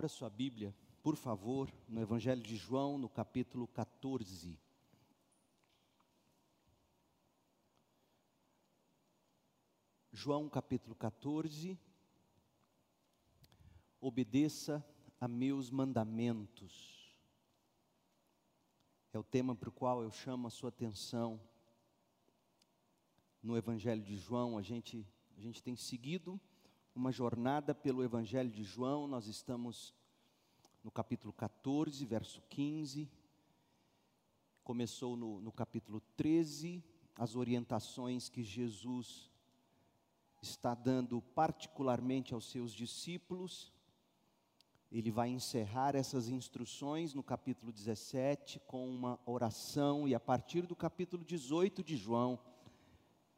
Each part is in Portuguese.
Abra sua Bíblia, por favor, no Evangelho de João, no capítulo 14. João capítulo 14. Obedeça a meus mandamentos. É o tema para o qual eu chamo a sua atenção. No Evangelho de João, a gente, a gente tem seguido uma jornada pelo Evangelho de João, nós estamos no capítulo 14, verso 15. Começou no, no capítulo 13, as orientações que Jesus está dando particularmente aos seus discípulos. Ele vai encerrar essas instruções no capítulo 17 com uma oração, e a partir do capítulo 18 de João,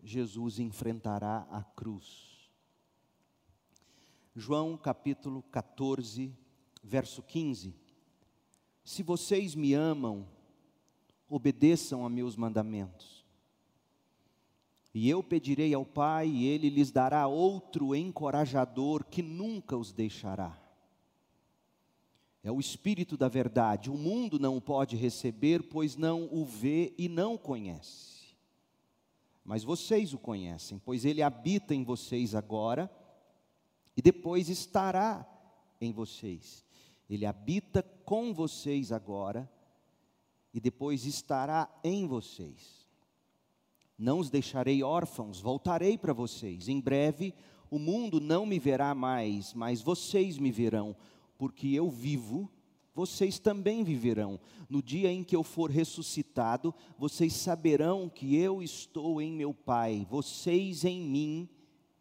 Jesus enfrentará a cruz. João capítulo 14, verso 15. Se vocês me amam, obedeçam a meus mandamentos. E eu pedirei ao Pai, e ele lhes dará outro encorajador que nunca os deixará. É o Espírito da Verdade. O mundo não o pode receber, pois não o vê e não o conhece. Mas vocês o conhecem, pois ele habita em vocês agora e depois estará em vocês. Ele habita com vocês agora e depois estará em vocês. Não os deixarei órfãos, voltarei para vocês. Em breve o mundo não me verá mais, mas vocês me verão, porque eu vivo, vocês também viverão. No dia em que eu for ressuscitado, vocês saberão que eu estou em meu Pai, vocês em mim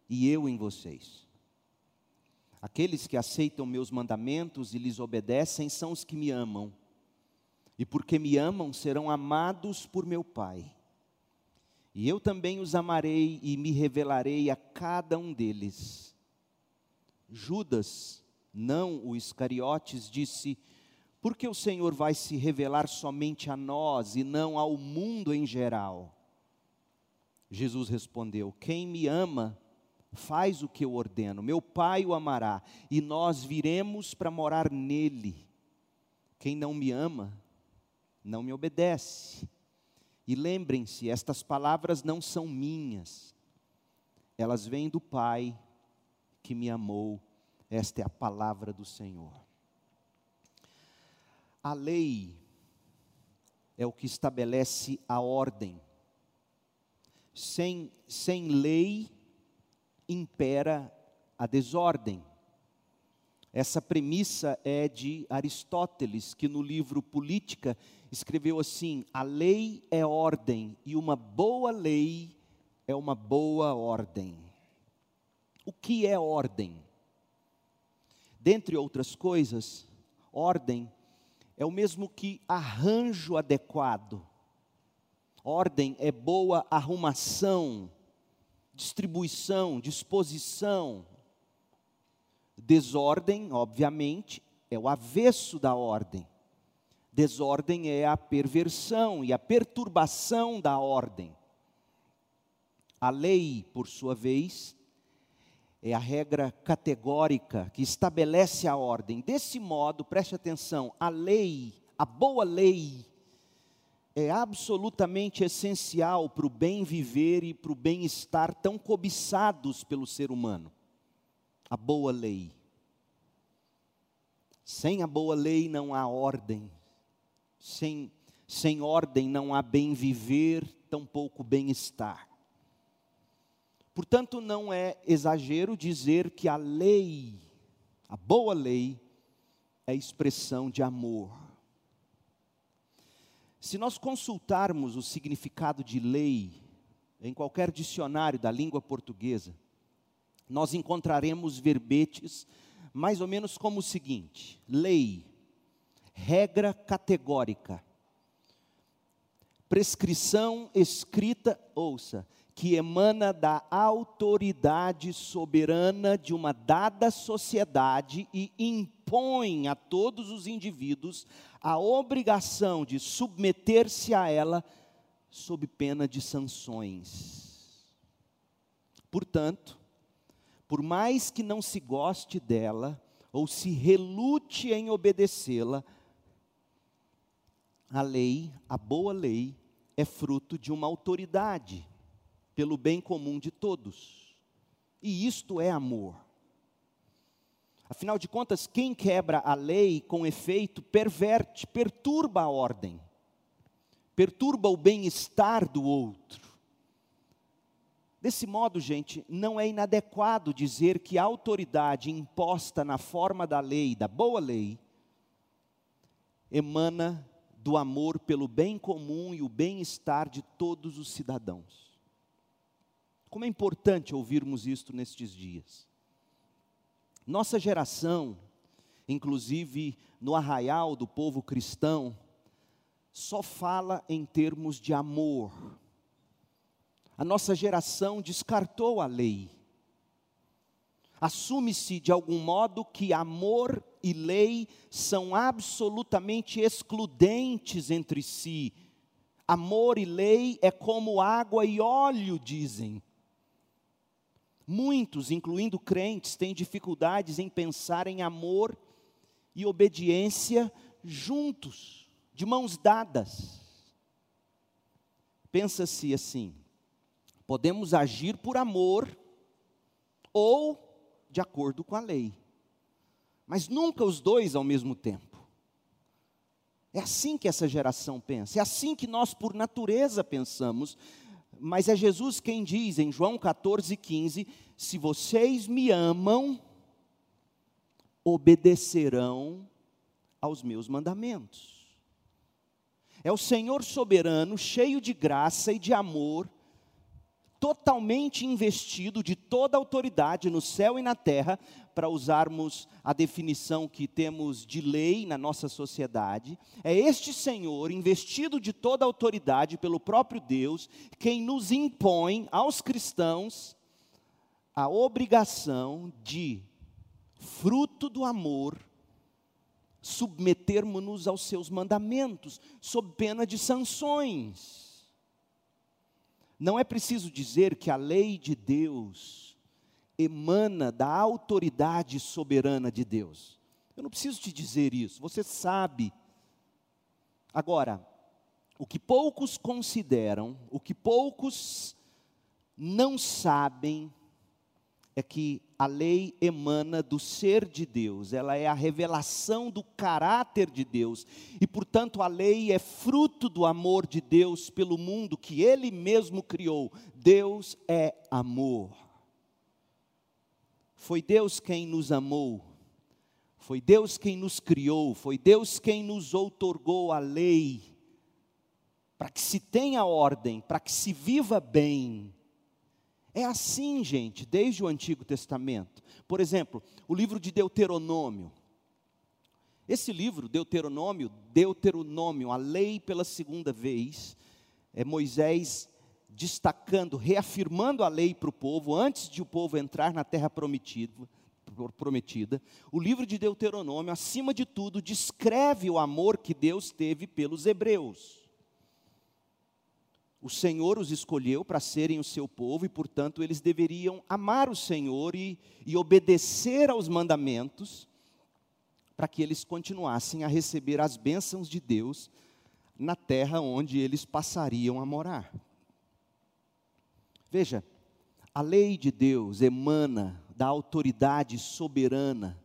e eu em vocês. Aqueles que aceitam meus mandamentos e lhes obedecem são os que me amam. E porque me amam, serão amados por meu Pai. E eu também os amarei e me revelarei a cada um deles. Judas, não o Iscariotes, disse: Por que o Senhor vai se revelar somente a nós e não ao mundo em geral? Jesus respondeu: Quem me ama, faz o que eu ordeno, meu Pai o amará, e nós viremos para morar nele. Quem não me ama, não me obedece. E lembrem-se, estas palavras não são minhas, elas vêm do Pai que me amou, esta é a palavra do Senhor. A lei é o que estabelece a ordem. Sem, sem lei, impera a desordem. Essa premissa é de Aristóteles, que no livro Política escreveu assim: a lei é ordem e uma boa lei é uma boa ordem. O que é ordem? Dentre outras coisas, ordem é o mesmo que arranjo adequado. Ordem é boa arrumação, distribuição, disposição. Desordem, obviamente, é o avesso da ordem. Desordem é a perversão e a perturbação da ordem. A lei, por sua vez, é a regra categórica que estabelece a ordem. Desse modo, preste atenção, a lei, a boa lei, é absolutamente essencial para o bem viver e para o bem-estar tão cobiçados pelo ser humano. A boa lei. Sem a boa lei não há ordem. Sem, sem ordem não há bem viver, tampouco bem-estar. Portanto, não é exagero dizer que a lei, a boa lei, é expressão de amor. Se nós consultarmos o significado de lei em qualquer dicionário da língua portuguesa, nós encontraremos verbetes mais ou menos como o seguinte: lei, regra categórica, prescrição escrita, ouça, que emana da autoridade soberana de uma dada sociedade e impõe a todos os indivíduos a obrigação de submeter-se a ela sob pena de sanções. Portanto, por mais que não se goste dela, ou se relute em obedecê-la, a lei, a boa lei, é fruto de uma autoridade pelo bem comum de todos. E isto é amor. Afinal de contas, quem quebra a lei com efeito perverte, perturba a ordem, perturba o bem-estar do outro. Desse modo, gente, não é inadequado dizer que a autoridade imposta na forma da lei, da boa lei, emana do amor pelo bem comum e o bem-estar de todos os cidadãos. Como é importante ouvirmos isto nestes dias. Nossa geração, inclusive no arraial do povo cristão, só fala em termos de amor, a nossa geração descartou a lei. Assume-se de algum modo que amor e lei são absolutamente excludentes entre si. Amor e lei é como água e óleo, dizem. Muitos, incluindo crentes, têm dificuldades em pensar em amor e obediência juntos, de mãos dadas. Pensa-se assim: Podemos agir por amor ou de acordo com a lei, mas nunca os dois ao mesmo tempo. É assim que essa geração pensa, é assim que nós, por natureza, pensamos. Mas é Jesus quem diz em João 14, 15: Se vocês me amam, obedecerão aos meus mandamentos. É o Senhor soberano, cheio de graça e de amor, totalmente investido de toda autoridade no céu e na terra, para usarmos a definição que temos de lei na nossa sociedade. É este Senhor, investido de toda autoridade pelo próprio Deus, quem nos impõe aos cristãos a obrigação de, fruto do amor, submetermos-nos aos seus mandamentos, sob pena de sanções. Não é preciso dizer que a lei de Deus emana da autoridade soberana de Deus. Eu não preciso te dizer isso, você sabe. Agora, o que poucos consideram, o que poucos não sabem, é que a lei emana do ser de Deus, ela é a revelação do caráter de Deus, e portanto a lei é fruto do amor de Deus pelo mundo que Ele mesmo criou. Deus é amor. Foi Deus quem nos amou, foi Deus quem nos criou, foi Deus quem nos outorgou a lei, para que se tenha ordem, para que se viva bem é assim, gente, desde o Antigo Testamento. Por exemplo, o livro de Deuteronômio. Esse livro, Deuteronômio, Deuteronômio, a lei pela segunda vez, é Moisés destacando, reafirmando a lei para o povo, antes de o povo entrar na terra prometida, prometida. O livro de Deuteronômio, acima de tudo, descreve o amor que Deus teve pelos hebreus. O Senhor os escolheu para serem o seu povo e, portanto, eles deveriam amar o Senhor e, e obedecer aos mandamentos, para que eles continuassem a receber as bênçãos de Deus na terra onde eles passariam a morar. Veja, a lei de Deus emana da autoridade soberana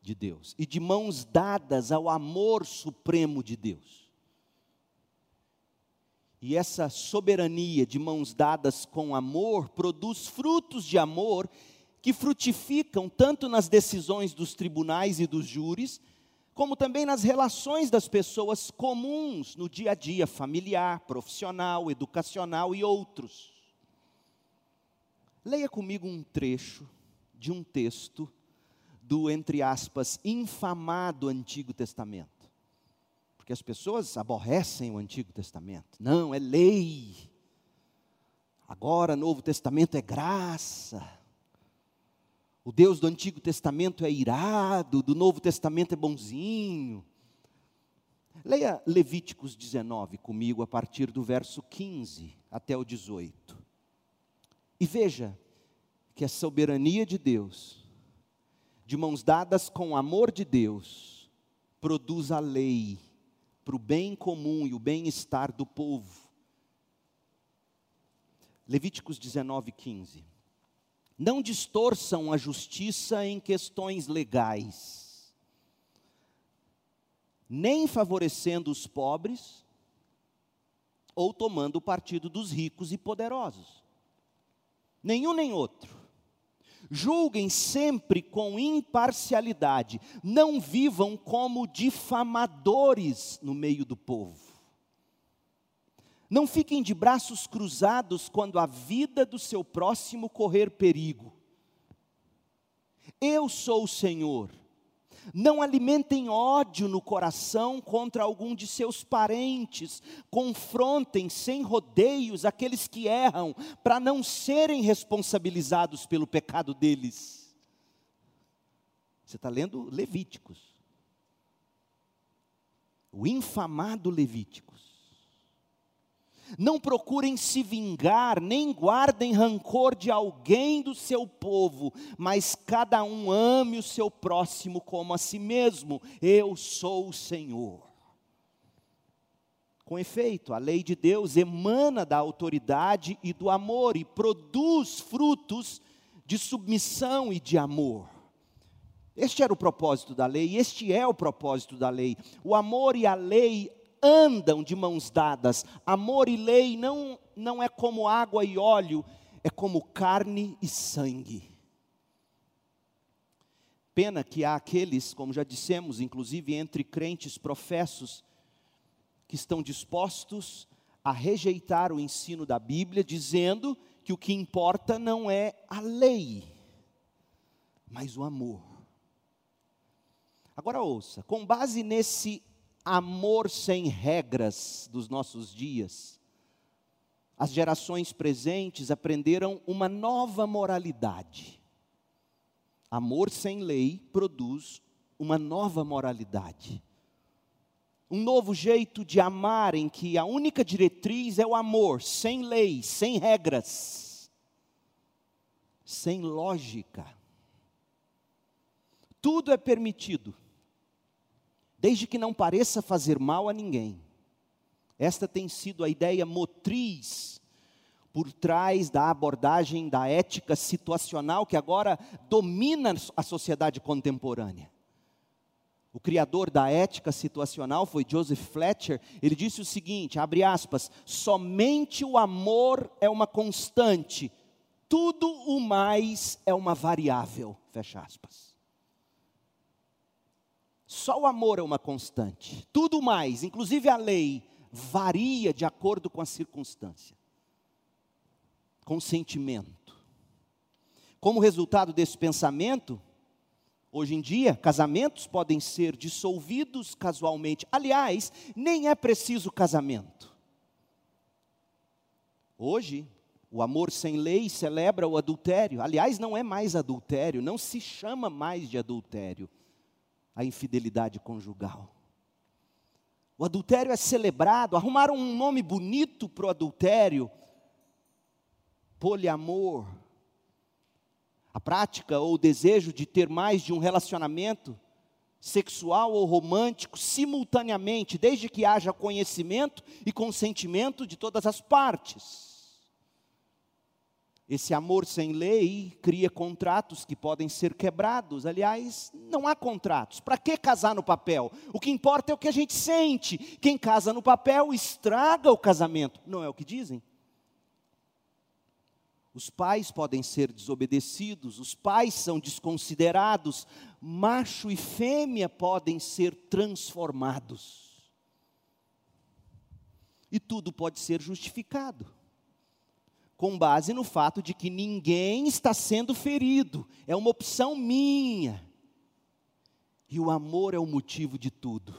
de Deus e de mãos dadas ao amor supremo de Deus. E essa soberania de mãos dadas com amor produz frutos de amor que frutificam tanto nas decisões dos tribunais e dos júris, como também nas relações das pessoas comuns no dia a dia, familiar, profissional, educacional e outros. Leia comigo um trecho de um texto do, entre aspas, infamado Antigo Testamento. Porque as pessoas aborrecem o Antigo Testamento. Não, é lei. Agora, Novo Testamento é graça. O Deus do Antigo Testamento é irado, do Novo Testamento é bonzinho. Leia Levíticos 19 comigo, a partir do verso 15 até o 18. E veja que a soberania de Deus de mãos dadas com o amor de Deus, produz a lei para o bem comum e o bem-estar do povo. Levíticos 19, 15. Não distorçam a justiça em questões legais, nem favorecendo os pobres, ou tomando o partido dos ricos e poderosos. Nenhum nem outro. Julguem sempre com imparcialidade, não vivam como difamadores no meio do povo. Não fiquem de braços cruzados quando a vida do seu próximo correr perigo. Eu sou o Senhor. Não alimentem ódio no coração contra algum de seus parentes. Confrontem sem rodeios aqueles que erram, para não serem responsabilizados pelo pecado deles. Você está lendo Levíticos. O infamado Levíticos. Não procurem se vingar, nem guardem rancor de alguém do seu povo, mas cada um ame o seu próximo como a si mesmo. Eu sou o Senhor. Com efeito, a lei de Deus emana da autoridade e do amor e produz frutos de submissão e de amor. Este era o propósito da lei, e este é o propósito da lei. O amor e a lei andam de mãos dadas. Amor e lei não, não é como água e óleo, é como carne e sangue. Pena que há aqueles, como já dissemos, inclusive entre crentes professos, que estão dispostos a rejeitar o ensino da Bíblia, dizendo que o que importa não é a lei, mas o amor. Agora ouça, com base nesse amor sem regras dos nossos dias, as gerações presentes aprenderam uma nova moralidade. Amor sem lei produz uma nova moralidade. Um novo jeito de amar em que a única diretriz é o amor, sem lei, sem regras, sem lógica. Tudo é permitido desde que não pareça fazer mal a ninguém. Esta tem sido a ideia motriz por trás da abordagem da ética situacional que agora domina a sociedade contemporânea. O criador da ética situacional foi Joseph Fletcher. Ele disse o seguinte: abre aspas, somente o amor é uma constante, tudo o mais é uma variável. Fecha aspas. Só o amor é uma constante. Tudo mais, inclusive a lei, varia de acordo com a circunstância, com o sentimento. Como resultado desse pensamento, hoje em dia, casamentos podem ser dissolvidos casualmente. Aliás, nem é preciso casamento. Hoje, o amor sem lei celebra o adultério. Aliás, não é mais adultério, não se chama mais de adultério a infidelidade conjugal. O adultério é celebrado, arrumaram um nome bonito para o adultério, poliamor. A prática ou o desejo de ter mais de um relacionamento sexual ou romântico simultaneamente, desde que haja conhecimento e consentimento de todas as partes. Esse amor sem lei cria contratos que podem ser quebrados. Aliás, não há contratos. Para que casar no papel? O que importa é o que a gente sente. Quem casa no papel estraga o casamento. Não é o que dizem? Os pais podem ser desobedecidos, os pais são desconsiderados, macho e fêmea podem ser transformados. E tudo pode ser justificado com base no fato de que ninguém está sendo ferido, é uma opção minha. E o amor é o motivo de tudo.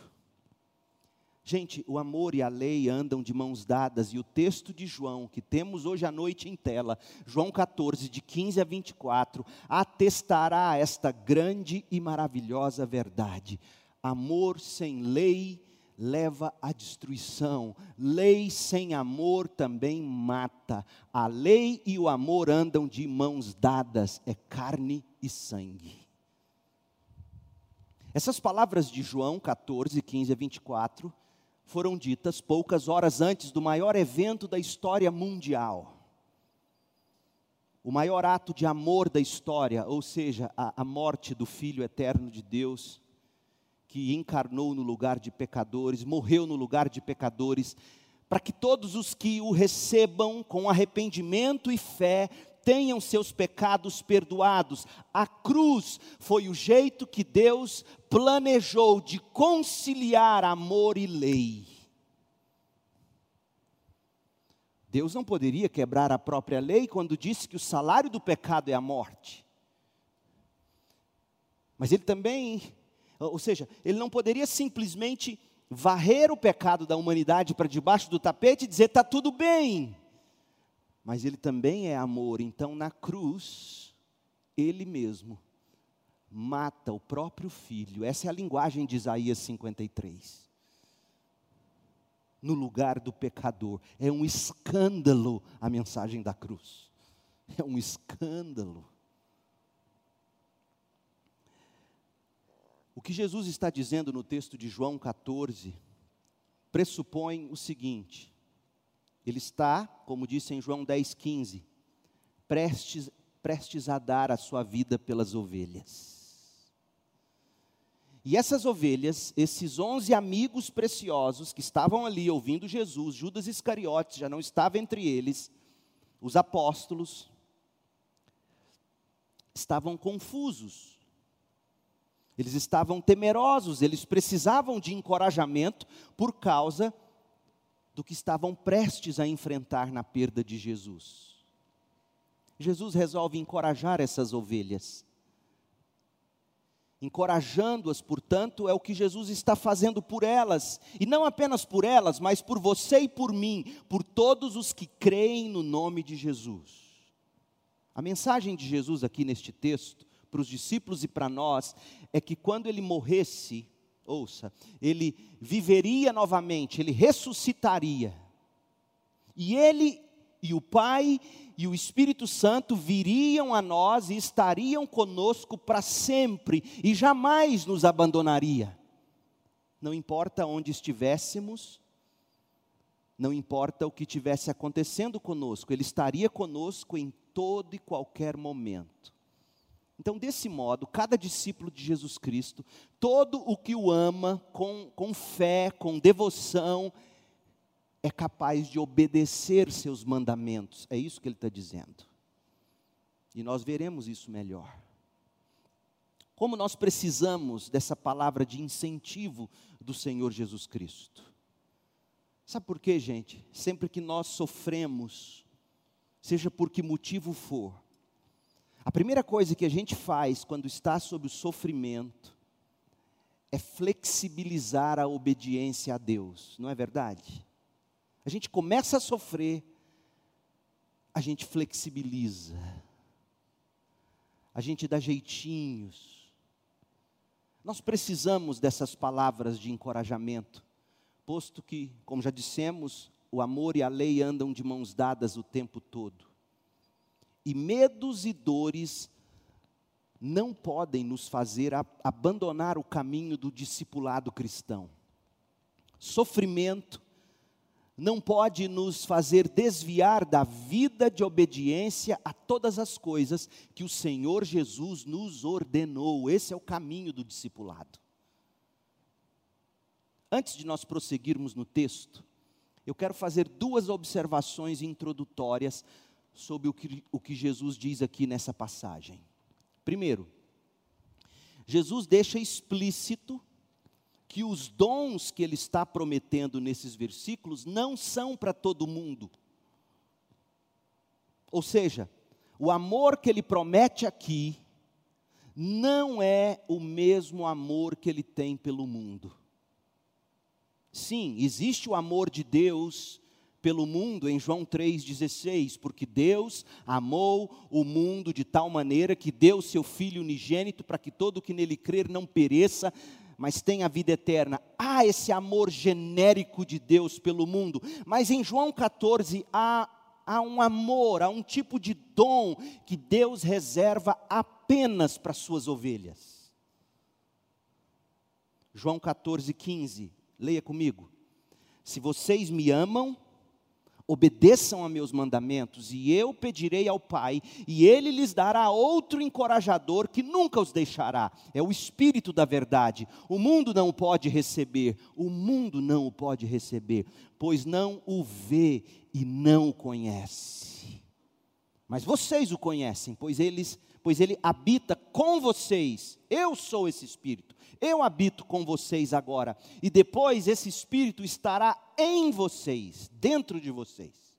Gente, o amor e a lei andam de mãos dadas, e o texto de João, que temos hoje à noite em tela, João 14, de 15 a 24, atestará esta grande e maravilhosa verdade. Amor sem lei leva à destruição. Lei sem amor também mata. A lei e o amor andam de mãos dadas, é carne e sangue. Essas palavras de João 14, 15 a 24 foram ditas poucas horas antes do maior evento da história mundial. O maior ato de amor da história, ou seja, a, a morte do Filho eterno de Deus, que encarnou no lugar de pecadores, morreu no lugar de pecadores, para que todos os que o recebam com arrependimento e fé tenham seus pecados perdoados. A cruz foi o jeito que Deus planejou de conciliar amor e lei. Deus não poderia quebrar a própria lei quando disse que o salário do pecado é a morte. Mas ele também, ou seja, ele não poderia simplesmente varrer o pecado da humanidade para debaixo do tapete e dizer está tudo bem. Mas ele também é amor, então na cruz, ele mesmo mata o próprio filho. Essa é a linguagem de Isaías 53. No lugar do pecador. É um escândalo a mensagem da cruz. É um escândalo. O que Jesus está dizendo no texto de João 14 pressupõe o seguinte: ele está, como disse em João 10,15, prestes, prestes a dar a sua vida pelas ovelhas. E essas ovelhas, esses onze amigos preciosos que estavam ali ouvindo Jesus, Judas Iscariotes já não estava entre eles, os apóstolos, estavam confusos eles estavam temerosos, eles precisavam de encorajamento por causa do que estavam prestes a enfrentar na perda de Jesus. Jesus resolve encorajar essas ovelhas. Encorajando-as, portanto, é o que Jesus está fazendo por elas, e não apenas por elas, mas por você e por mim, por todos os que creem no nome de Jesus. A mensagem de Jesus aqui neste texto para os discípulos e para nós é que quando ele morresse, ouça, ele viveria novamente, ele ressuscitaria. E ele e o Pai e o Espírito Santo viriam a nós e estariam conosco para sempre e jamais nos abandonaria. Não importa onde estivéssemos, não importa o que tivesse acontecendo conosco, Ele estaria conosco em todo e qualquer momento. Então, desse modo, cada discípulo de Jesus Cristo, todo o que o ama com, com fé, com devoção, é capaz de obedecer seus mandamentos. É isso que ele está dizendo. E nós veremos isso melhor. Como nós precisamos dessa palavra de incentivo do Senhor Jesus Cristo. Sabe por quê, gente? Sempre que nós sofremos, seja por que motivo for, a primeira coisa que a gente faz quando está sob o sofrimento é flexibilizar a obediência a Deus, não é verdade? A gente começa a sofrer, a gente flexibiliza, a gente dá jeitinhos. Nós precisamos dessas palavras de encorajamento, posto que, como já dissemos, o amor e a lei andam de mãos dadas o tempo todo e medos e dores não podem nos fazer abandonar o caminho do discipulado cristão. Sofrimento não pode nos fazer desviar da vida de obediência a todas as coisas que o Senhor Jesus nos ordenou. Esse é o caminho do discipulado. Antes de nós prosseguirmos no texto, eu quero fazer duas observações introdutórias sobre o que, o que Jesus diz aqui nessa passagem. Primeiro, Jesus deixa explícito que os dons que ele está prometendo nesses versículos não são para todo mundo. Ou seja, o amor que ele promete aqui não é o mesmo amor que ele tem pelo mundo. Sim, existe o amor de Deus pelo mundo em João 3,16, porque Deus amou o mundo de tal maneira que deu seu Filho unigênito para que todo que nele crer não pereça, mas tenha vida eterna. Há esse amor genérico de Deus pelo mundo, mas em João 14 há, há um amor, há um tipo de dom que Deus reserva apenas para suas ovelhas. João 14, 15. Leia comigo. Se vocês me amam, obedeçam a meus mandamentos, e eu pedirei ao Pai, e ele lhes dará outro encorajador que nunca os deixará. É o Espírito da verdade. O mundo não o pode receber, o mundo não o pode receber, pois não o vê e não o conhece. Mas vocês o conhecem, pois eles, pois ele habita com vocês. Eu sou esse Espírito. Eu habito com vocês agora, e depois esse Espírito estará em vocês, dentro de vocês.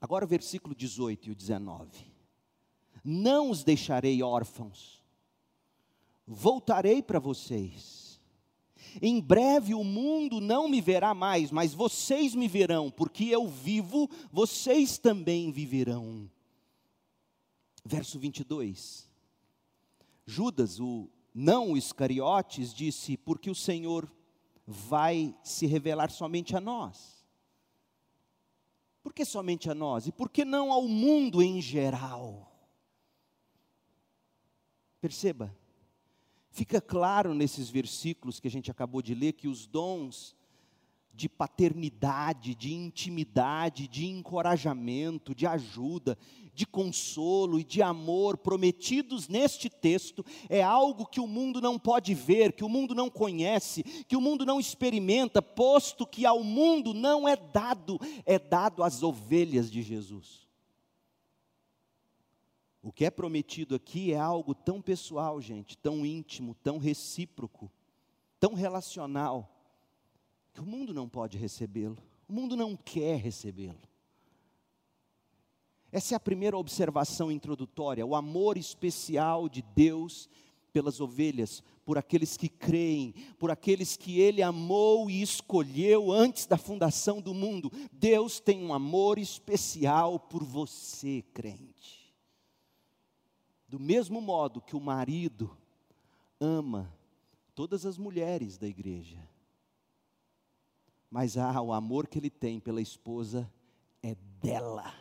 Agora o versículo 18 e o 19. Não os deixarei órfãos, voltarei para vocês. Em breve o mundo não me verá mais, mas vocês me verão, porque eu vivo, vocês também viverão. Verso 22. Judas, o não o Iscariotes, disse: Porque o Senhor vai se revelar somente a nós. Por que somente a nós? E por que não ao mundo em geral? Perceba, fica claro nesses versículos que a gente acabou de ler que os dons de paternidade, de intimidade, de encorajamento, de ajuda, de consolo e de amor prometidos neste texto é algo que o mundo não pode ver, que o mundo não conhece, que o mundo não experimenta, posto que ao mundo não é dado, é dado às ovelhas de Jesus. O que é prometido aqui é algo tão pessoal, gente, tão íntimo, tão recíproco, tão relacional que o mundo não pode recebê-lo, o mundo não quer recebê-lo. Essa é a primeira observação introdutória, o amor especial de Deus pelas ovelhas, por aqueles que creem, por aqueles que Ele amou e escolheu antes da fundação do mundo. Deus tem um amor especial por você, crente. Do mesmo modo que o marido ama todas as mulheres da igreja, mas ah, o amor que ele tem pela esposa é dela,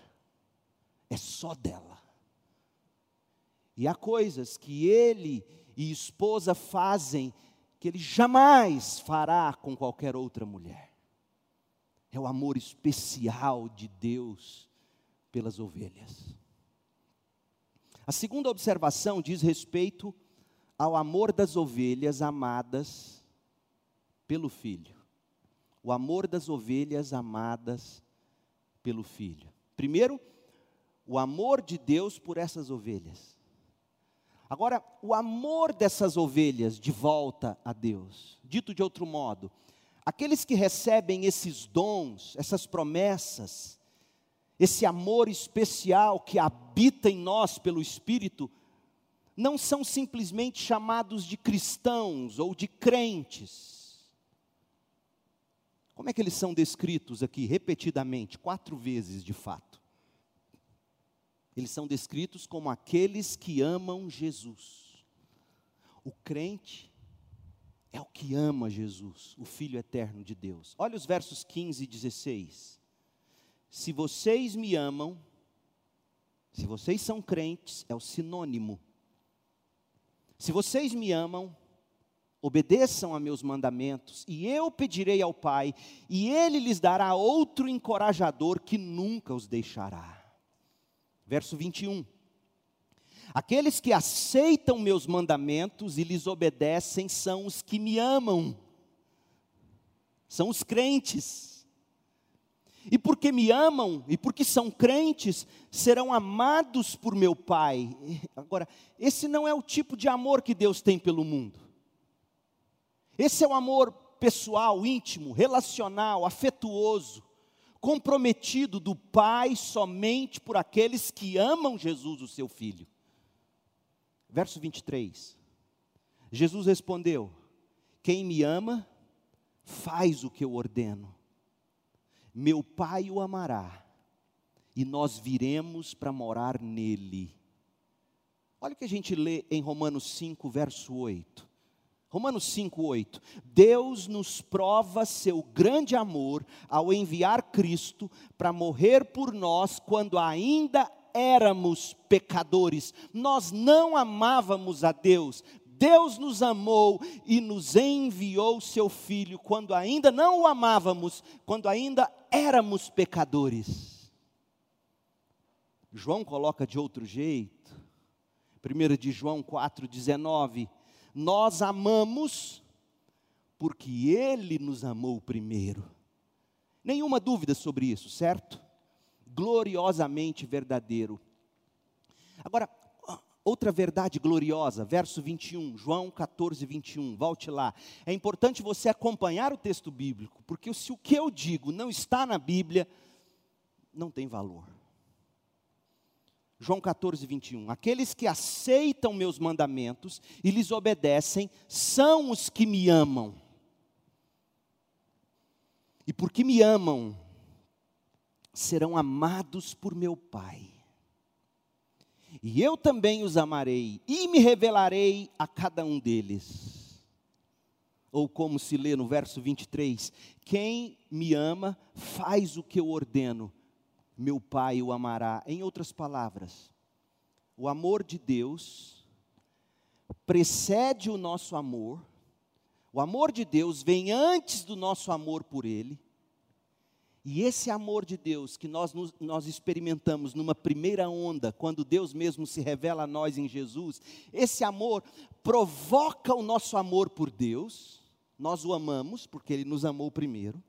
é só dela. E há coisas que ele e esposa fazem que ele jamais fará com qualquer outra mulher. É o amor especial de Deus pelas ovelhas. A segunda observação diz respeito ao amor das ovelhas amadas pelo filho o amor das ovelhas amadas pelo filho. Primeiro, o amor de Deus por essas ovelhas. Agora, o amor dessas ovelhas de volta a Deus. Dito de outro modo, aqueles que recebem esses dons, essas promessas, esse amor especial que habita em nós pelo Espírito, não são simplesmente chamados de cristãos ou de crentes como é que eles são descritos aqui repetidamente, quatro vezes de fato? Eles são descritos como aqueles que amam Jesus. O crente é o que ama Jesus, o Filho eterno de Deus. Olha os versos 15 e 16. Se vocês me amam, se vocês são crentes, é o sinônimo. Se vocês me amam, obedeçam a meus mandamentos, e eu pedirei ao Pai, e ele lhes dará outro encorajador que nunca os deixará. Verso 21. Aqueles que aceitam meus mandamentos e lhes obedecem são os que me amam, são os crentes. E porque me amam e porque são crentes, serão amados por meu Pai. Agora, esse não é o tipo de amor que Deus tem pelo mundo. Esse é o amor pessoal, íntimo, relacional, afetuoso, comprometido do Pai somente por aqueles que amam Jesus, o seu Filho. Verso 23. Jesus respondeu: Quem me ama, faz o que eu ordeno. Meu Pai o amará, e nós viremos para morar nele. Olha o que a gente lê em Romanos 5, verso 8. Romanos 5,8. Deus nos prova seu grande amor ao enviar Cristo para morrer por nós quando ainda éramos pecadores. Nós não amávamos a Deus. Deus nos amou e nos enviou seu Filho quando ainda não o amávamos, quando ainda éramos pecadores. João coloca de outro jeito. 1 de João 4,19. Nós amamos porque Ele nos amou primeiro. Nenhuma dúvida sobre isso, certo? Gloriosamente verdadeiro. Agora, outra verdade gloriosa, verso 21, João 14, 21, volte lá. É importante você acompanhar o texto bíblico, porque se o que eu digo não está na Bíblia, não tem valor. João 14, 21. Aqueles que aceitam meus mandamentos e lhes obedecem são os que me amam. E porque me amam, serão amados por meu Pai e eu também os amarei, e me revelarei a cada um deles. Ou como se lê no verso 23: Quem me ama faz o que eu ordeno, meu Pai o amará. Em outras palavras, o amor de Deus precede o nosso amor, o amor de Deus vem antes do nosso amor por Ele, e esse amor de Deus que nós, nós experimentamos numa primeira onda, quando Deus mesmo se revela a nós em Jesus, esse amor provoca o nosso amor por Deus, nós o amamos porque Ele nos amou primeiro.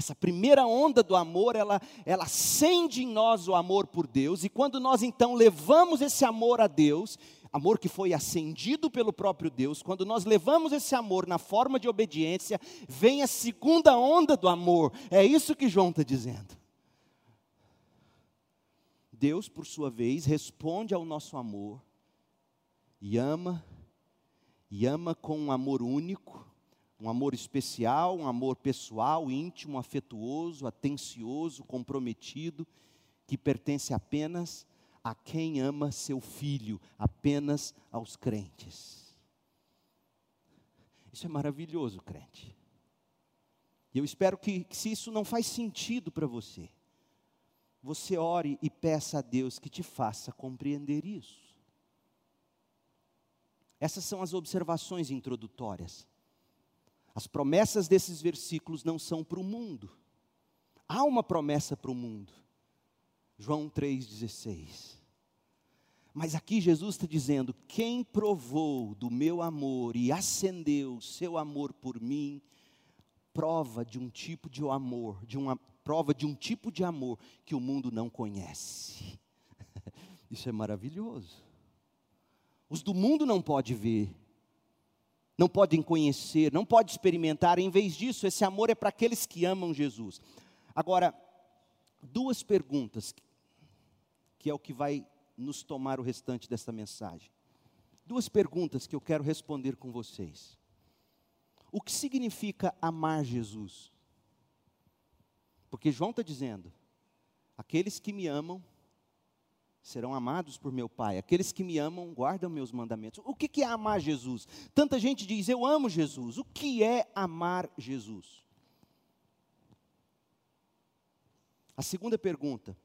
Essa primeira onda do amor, ela, ela acende em nós o amor por Deus, e quando nós então levamos esse amor a Deus, amor que foi acendido pelo próprio Deus, quando nós levamos esse amor na forma de obediência, vem a segunda onda do amor. É isso que João está dizendo. Deus, por sua vez, responde ao nosso amor e ama, e ama com um amor único, um amor especial, um amor pessoal, íntimo, afetuoso, atencioso, comprometido, que pertence apenas a quem ama seu filho, apenas aos crentes. Isso é maravilhoso, crente. E eu espero que, que, se isso não faz sentido para você, você ore e peça a Deus que te faça compreender isso. Essas são as observações introdutórias. As promessas desses versículos não são para o mundo. Há uma promessa para o mundo. João 3,16. Mas aqui Jesus está dizendo: quem provou do meu amor e acendeu seu amor por mim, prova de um tipo de amor, de uma prova de um tipo de amor que o mundo não conhece. Isso é maravilhoso. Os do mundo não pode ver, não podem conhecer, não pode experimentar. Em vez disso, esse amor é para aqueles que amam Jesus. Agora, duas perguntas que é o que vai nos tomar o restante desta mensagem. Duas perguntas que eu quero responder com vocês. O que significa amar Jesus? Porque João está dizendo: aqueles que me amam serão amados por meu Pai, aqueles que me amam guardam meus mandamentos. O que é amar Jesus? Tanta gente diz: Eu amo Jesus. O que é amar Jesus? A segunda pergunta: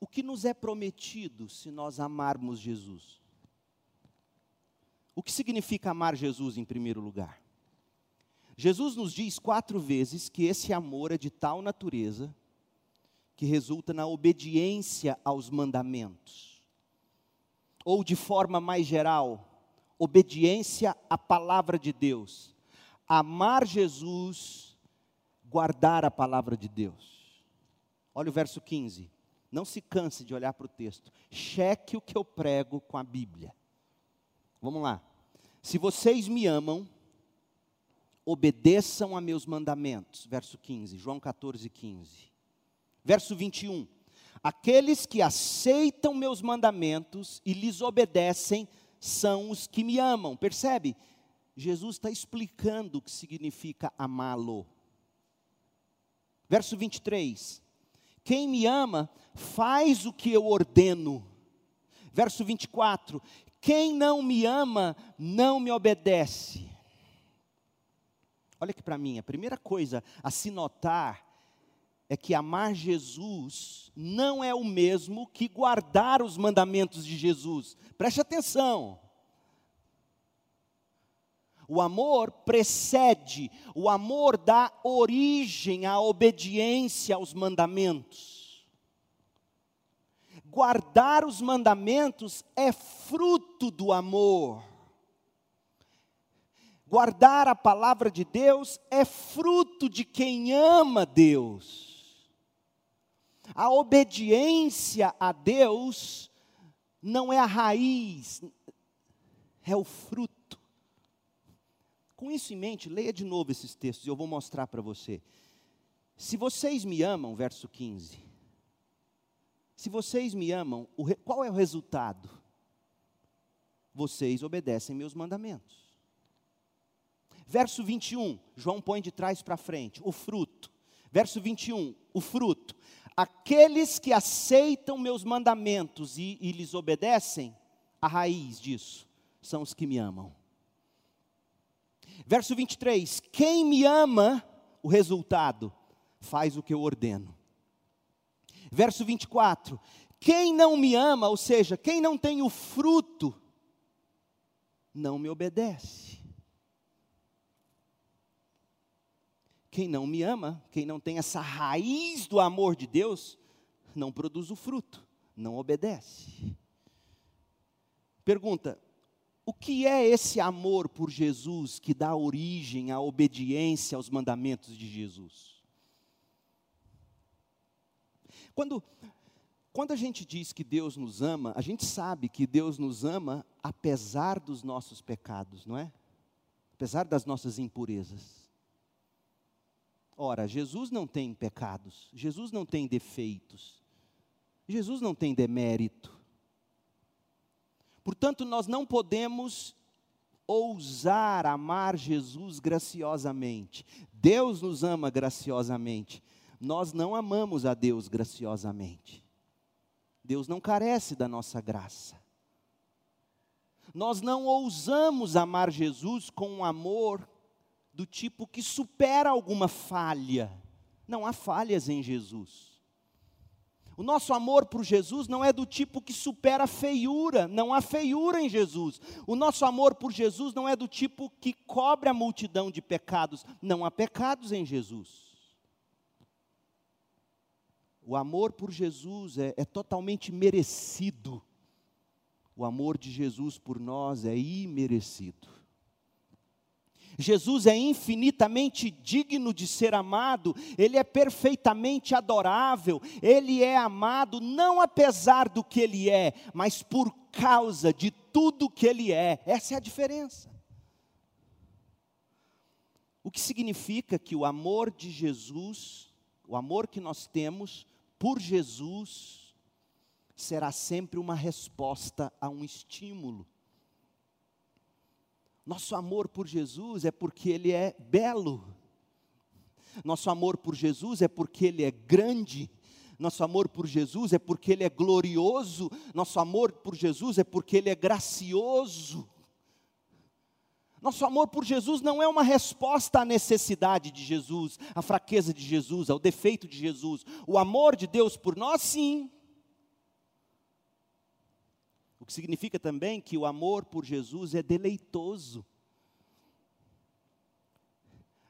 o que nos é prometido se nós amarmos Jesus? O que significa amar Jesus em primeiro lugar? Jesus nos diz quatro vezes que esse amor é de tal natureza que resulta na obediência aos mandamentos. Ou de forma mais geral, obediência à palavra de Deus. Amar Jesus, guardar a palavra de Deus. Olha o verso 15. Não se canse de olhar para o texto. Cheque o que eu prego com a Bíblia. Vamos lá. Se vocês me amam, obedeçam a meus mandamentos. Verso 15, João 14, 15. Verso 21. Aqueles que aceitam meus mandamentos e lhes obedecem são os que me amam. Percebe? Jesus está explicando o que significa amá-lo. Verso 23. Quem me ama faz o que eu ordeno. Verso 24: Quem não me ama não me obedece. Olha aqui para mim, a primeira coisa a se notar é que amar Jesus não é o mesmo que guardar os mandamentos de Jesus. Preste atenção. O amor precede, o amor dá origem à obediência aos mandamentos. Guardar os mandamentos é fruto do amor. Guardar a palavra de Deus é fruto de quem ama Deus. A obediência a Deus não é a raiz, é o fruto. Com isso em mente, leia de novo esses textos e eu vou mostrar para você. Se vocês me amam, verso 15. Se vocês me amam, qual é o resultado? Vocês obedecem meus mandamentos. Verso 21, João põe de trás para frente, o fruto. Verso 21, o fruto. Aqueles que aceitam meus mandamentos e, e lhes obedecem, a raiz disso são os que me amam. Verso 23: Quem me ama, o resultado, faz o que eu ordeno. Verso 24: Quem não me ama, ou seja, quem não tem o fruto, não me obedece. Quem não me ama, quem não tem essa raiz do amor de Deus, não produz o fruto, não obedece. Pergunta: o que é esse amor por Jesus que dá origem à obediência aos mandamentos de Jesus? Quando, quando a gente diz que Deus nos ama, a gente sabe que Deus nos ama apesar dos nossos pecados, não é? Apesar das nossas impurezas. Ora, Jesus não tem pecados, Jesus não tem defeitos, Jesus não tem demérito. Portanto, nós não podemos ousar amar Jesus graciosamente. Deus nos ama graciosamente. Nós não amamos a Deus graciosamente. Deus não carece da nossa graça. Nós não ousamos amar Jesus com um amor do tipo que supera alguma falha. Não há falhas em Jesus. O nosso amor por Jesus não é do tipo que supera a feiura, não há feiura em Jesus. O nosso amor por Jesus não é do tipo que cobre a multidão de pecados, não há pecados em Jesus. O amor por Jesus é, é totalmente merecido. O amor de Jesus por nós é imerecido. Jesus é infinitamente digno de ser amado, ele é perfeitamente adorável, ele é amado não apesar do que ele é, mas por causa de tudo que ele é. Essa é a diferença. O que significa que o amor de Jesus, o amor que nós temos por Jesus, será sempre uma resposta a um estímulo. Nosso amor por Jesus é porque Ele é belo. Nosso amor por Jesus é porque Ele é grande. Nosso amor por Jesus é porque Ele é glorioso. Nosso amor por Jesus é porque Ele é gracioso. Nosso amor por Jesus não é uma resposta à necessidade de Jesus, à fraqueza de Jesus, ao defeito de Jesus. O amor de Deus por nós, sim, que significa também que o amor por Jesus é deleitoso.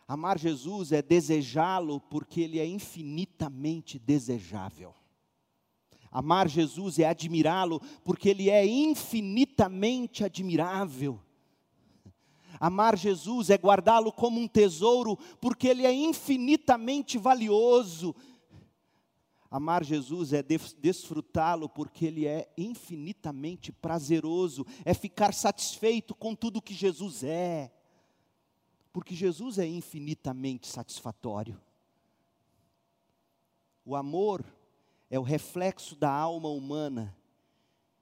Amar Jesus é desejá-lo porque ele é infinitamente desejável. Amar Jesus é admirá-lo porque ele é infinitamente admirável. Amar Jesus é guardá-lo como um tesouro porque ele é infinitamente valioso. Amar Jesus é desfrutá-lo porque ele é infinitamente prazeroso, é ficar satisfeito com tudo que Jesus é, porque Jesus é infinitamente satisfatório. O amor é o reflexo da alma humana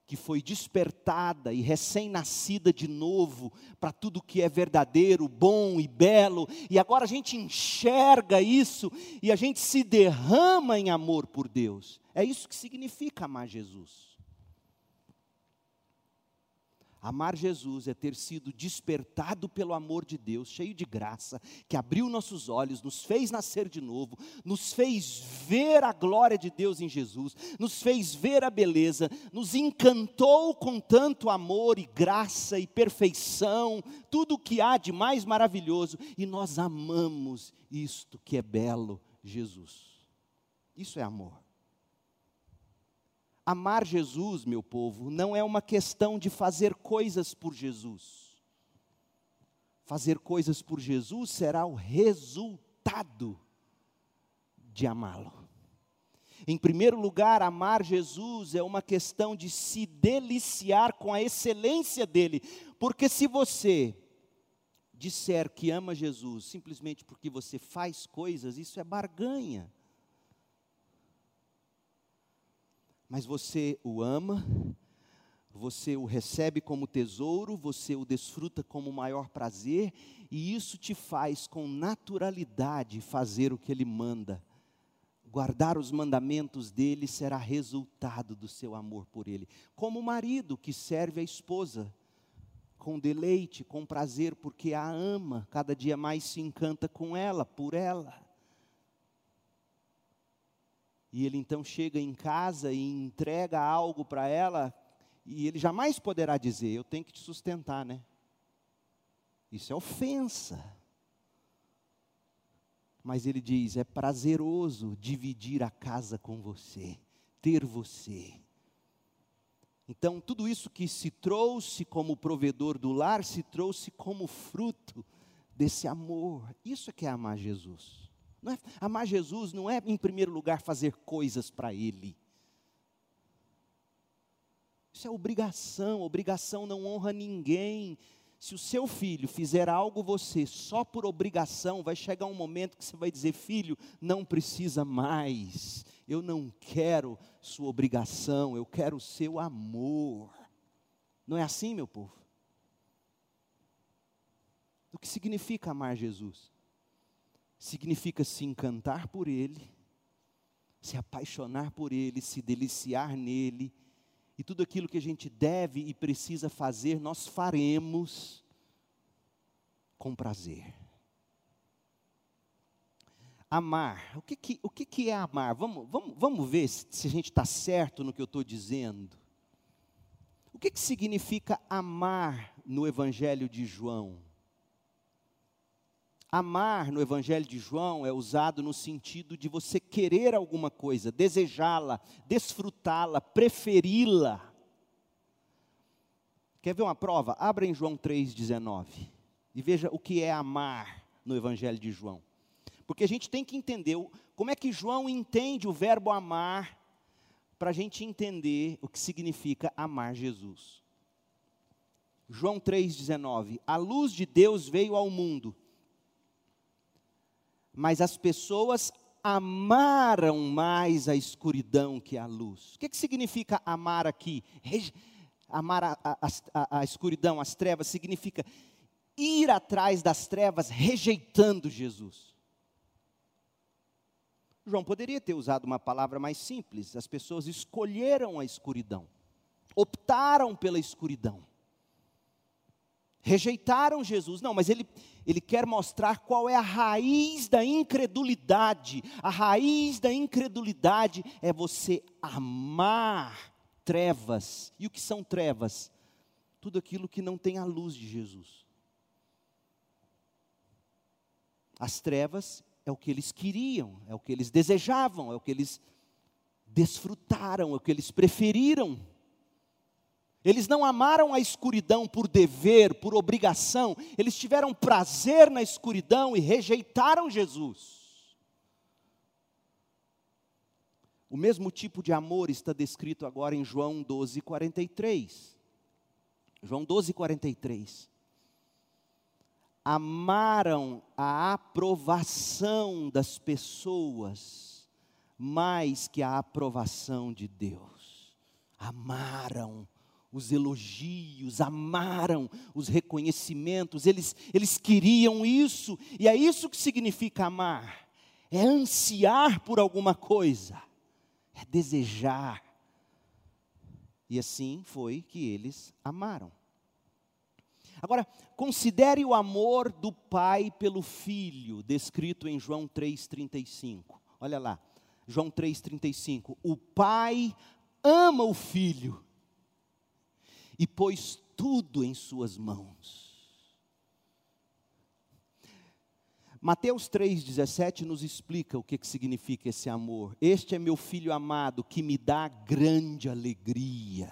que foi despertada e recém-nascida de novo para tudo que é verdadeiro, bom e belo, e agora a gente enxerga isso e a gente se derrama em amor por Deus. É isso que significa amar Jesus. Amar Jesus é ter sido despertado pelo amor de Deus, cheio de graça, que abriu nossos olhos, nos fez nascer de novo, nos fez ver a glória de Deus em Jesus, nos fez ver a beleza, nos encantou com tanto amor e graça e perfeição, tudo o que há de mais maravilhoso, e nós amamos isto que é belo, Jesus. Isso é amor. Amar Jesus, meu povo, não é uma questão de fazer coisas por Jesus. Fazer coisas por Jesus será o resultado de amá-lo. Em primeiro lugar, amar Jesus é uma questão de se deliciar com a excelência dele, porque se você disser que ama Jesus simplesmente porque você faz coisas, isso é barganha. Mas você o ama, você o recebe como tesouro, você o desfruta como maior prazer, e isso te faz com naturalidade fazer o que ele manda. Guardar os mandamentos dele será resultado do seu amor por ele. Como o marido que serve a esposa com deleite, com prazer, porque a ama, cada dia mais se encanta com ela, por ela. E ele então chega em casa e entrega algo para ela, e ele jamais poderá dizer: Eu tenho que te sustentar, né? Isso é ofensa. Mas ele diz: É prazeroso dividir a casa com você, ter você. Então, tudo isso que se trouxe como provedor do lar, se trouxe como fruto desse amor. Isso é que é amar Jesus. Não é, amar Jesus não é, em primeiro lugar, fazer coisas para Ele. Isso é obrigação, obrigação não honra ninguém. Se o seu filho fizer algo você só por obrigação, vai chegar um momento que você vai dizer: Filho, não precisa mais, eu não quero sua obrigação, eu quero o seu amor. Não é assim, meu povo? O que significa amar Jesus? Significa se encantar por Ele, se apaixonar por Ele, se deliciar nele, e tudo aquilo que a gente deve e precisa fazer, nós faremos com prazer. Amar, o que, que, o que, que é amar? Vamos, vamos, vamos ver se, se a gente está certo no que eu estou dizendo. O que, que significa amar no Evangelho de João? Amar no Evangelho de João é usado no sentido de você querer alguma coisa, desejá-la, desfrutá-la, preferi-la. Quer ver uma prova? Abra em João 3,19 e veja o que é amar no Evangelho de João. Porque a gente tem que entender como é que João entende o verbo amar, para a gente entender o que significa amar Jesus. João 3,19: A luz de Deus veio ao mundo mas as pessoas amaram mais a escuridão que a luz. O que, que significa amar aqui? Amar a, a, a, a escuridão, as trevas, significa ir atrás das trevas rejeitando Jesus. João poderia ter usado uma palavra mais simples. As pessoas escolheram a escuridão, optaram pela escuridão rejeitaram Jesus. Não, mas ele, ele quer mostrar qual é a raiz da incredulidade. A raiz da incredulidade é você amar trevas. E o que são trevas? Tudo aquilo que não tem a luz de Jesus. As trevas é o que eles queriam, é o que eles desejavam, é o que eles desfrutaram, é o que eles preferiram. Eles não amaram a escuridão por dever, por obrigação, eles tiveram prazer na escuridão e rejeitaram Jesus. O mesmo tipo de amor está descrito agora em João 12, 43. João 12, 43. Amaram a aprovação das pessoas mais que a aprovação de Deus. Amaram os elogios, amaram os reconhecimentos, eles, eles queriam isso, e é isso que significa amar: é ansiar por alguma coisa, é desejar. E assim foi que eles amaram. Agora, considere o amor do pai pelo filho, descrito em João 3,35. Olha lá, João 3,35. O pai ama o filho e pôs tudo em suas mãos. Mateus 3,17 nos explica o que, que significa esse amor. Este é meu filho amado que me dá grande alegria.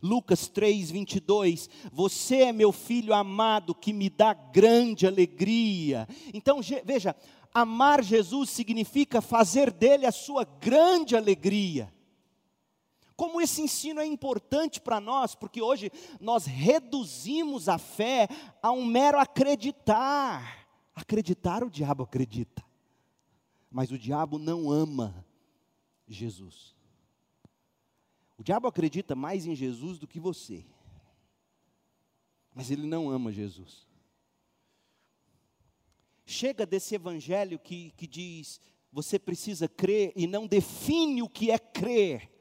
Lucas 3, 22, você é meu filho amado que me dá grande alegria. Então, veja, amar Jesus significa fazer dele a sua grande alegria. Como esse ensino é importante para nós, porque hoje nós reduzimos a fé a um mero acreditar. Acreditar, o diabo acredita, mas o diabo não ama Jesus. O diabo acredita mais em Jesus do que você, mas ele não ama Jesus. Chega desse evangelho que, que diz, você precisa crer e não define o que é crer.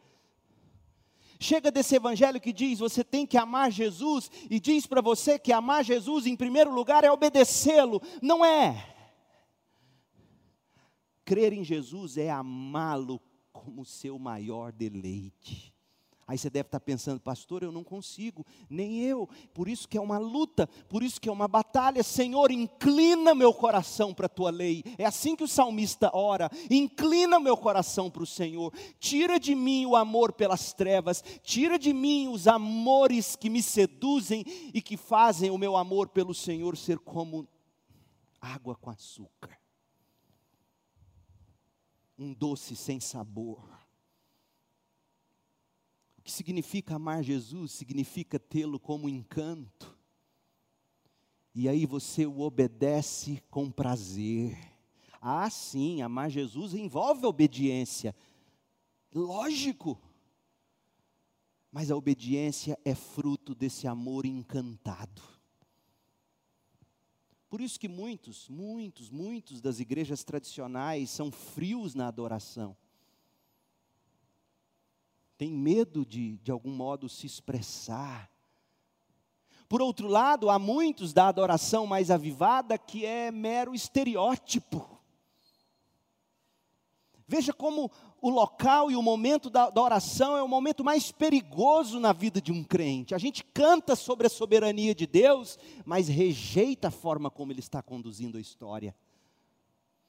Chega desse evangelho que diz você tem que amar Jesus e diz para você que amar Jesus em primeiro lugar é obedecê-lo. Não é. Crer em Jesus é amá-lo como seu maior deleite. Aí você deve estar pensando, pastor, eu não consigo, nem eu. Por isso que é uma luta, por isso que é uma batalha. Senhor, inclina meu coração para a tua lei. É assim que o salmista ora: inclina meu coração para o Senhor. Tira de mim o amor pelas trevas, tira de mim os amores que me seduzem e que fazem o meu amor pelo Senhor ser como água com açúcar. Um doce sem sabor que significa amar Jesus? Significa tê-lo como encanto. E aí você o obedece com prazer. Ah, sim, amar Jesus envolve obediência. Lógico. Mas a obediência é fruto desse amor encantado. Por isso que muitos, muitos, muitos das igrejas tradicionais são frios na adoração tem medo de, de algum modo, se expressar. Por outro lado, há muitos da adoração mais avivada que é mero estereótipo. Veja como o local e o momento da, da, oração é o momento mais perigoso na vida de um crente. A gente canta sobre a soberania de Deus, mas rejeita a forma como Ele está conduzindo a história.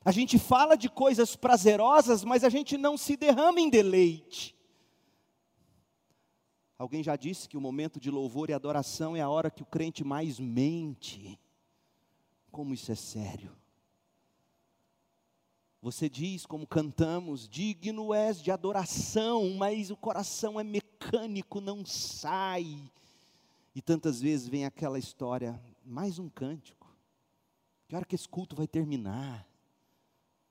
A gente fala de coisas prazerosas, mas a gente não se derrama em deleite. Alguém já disse que o momento de louvor e adoração é a hora que o crente mais mente. Como isso é sério. Você diz, como cantamos, digno és de adoração, mas o coração é mecânico, não sai. E tantas vezes vem aquela história, mais um cântico. Que hora que esse culto vai terminar?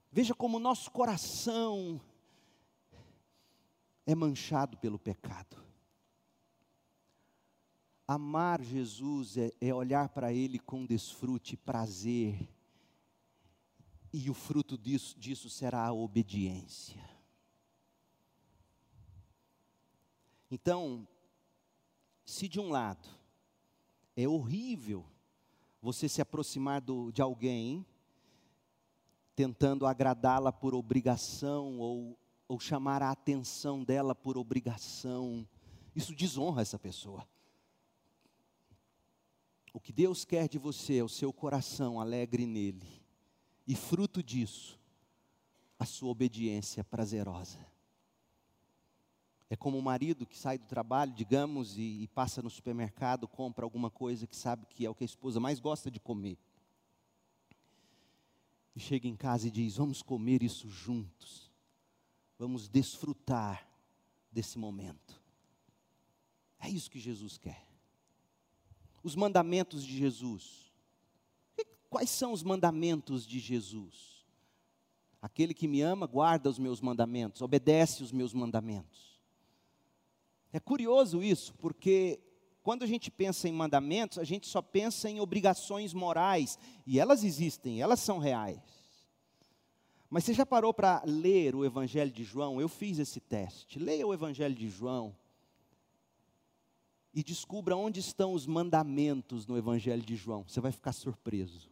Veja como o nosso coração é manchado pelo pecado. Amar Jesus é, é olhar para Ele com desfrute, prazer, e o fruto disso, disso será a obediência. Então, se de um lado é horrível você se aproximar do, de alguém tentando agradá-la por obrigação ou, ou chamar a atenção dela por obrigação, isso desonra essa pessoa. O que Deus quer de você é o seu coração alegre nele, e fruto disso, a sua obediência prazerosa. É como o marido que sai do trabalho, digamos, e, e, passa no supermercado, compra alguma coisa que sabe que é o que a esposa mais gosta de comer. E chega em casa e diz: Vamos comer isso juntos. Vamos desfrutar desse momento. É isso que Jesus quer os mandamentos de Jesus. Quais são os mandamentos de Jesus? Aquele que me ama guarda os meus mandamentos, obedece os meus mandamentos. É curioso isso, porque quando a gente pensa em mandamentos, a gente só pensa em obrigações morais, e elas existem, elas são reais. Mas você já parou para ler o Evangelho de João? Eu fiz esse teste. Leia o Evangelho de João. E descubra onde estão os mandamentos no Evangelho de João. Você vai ficar surpreso.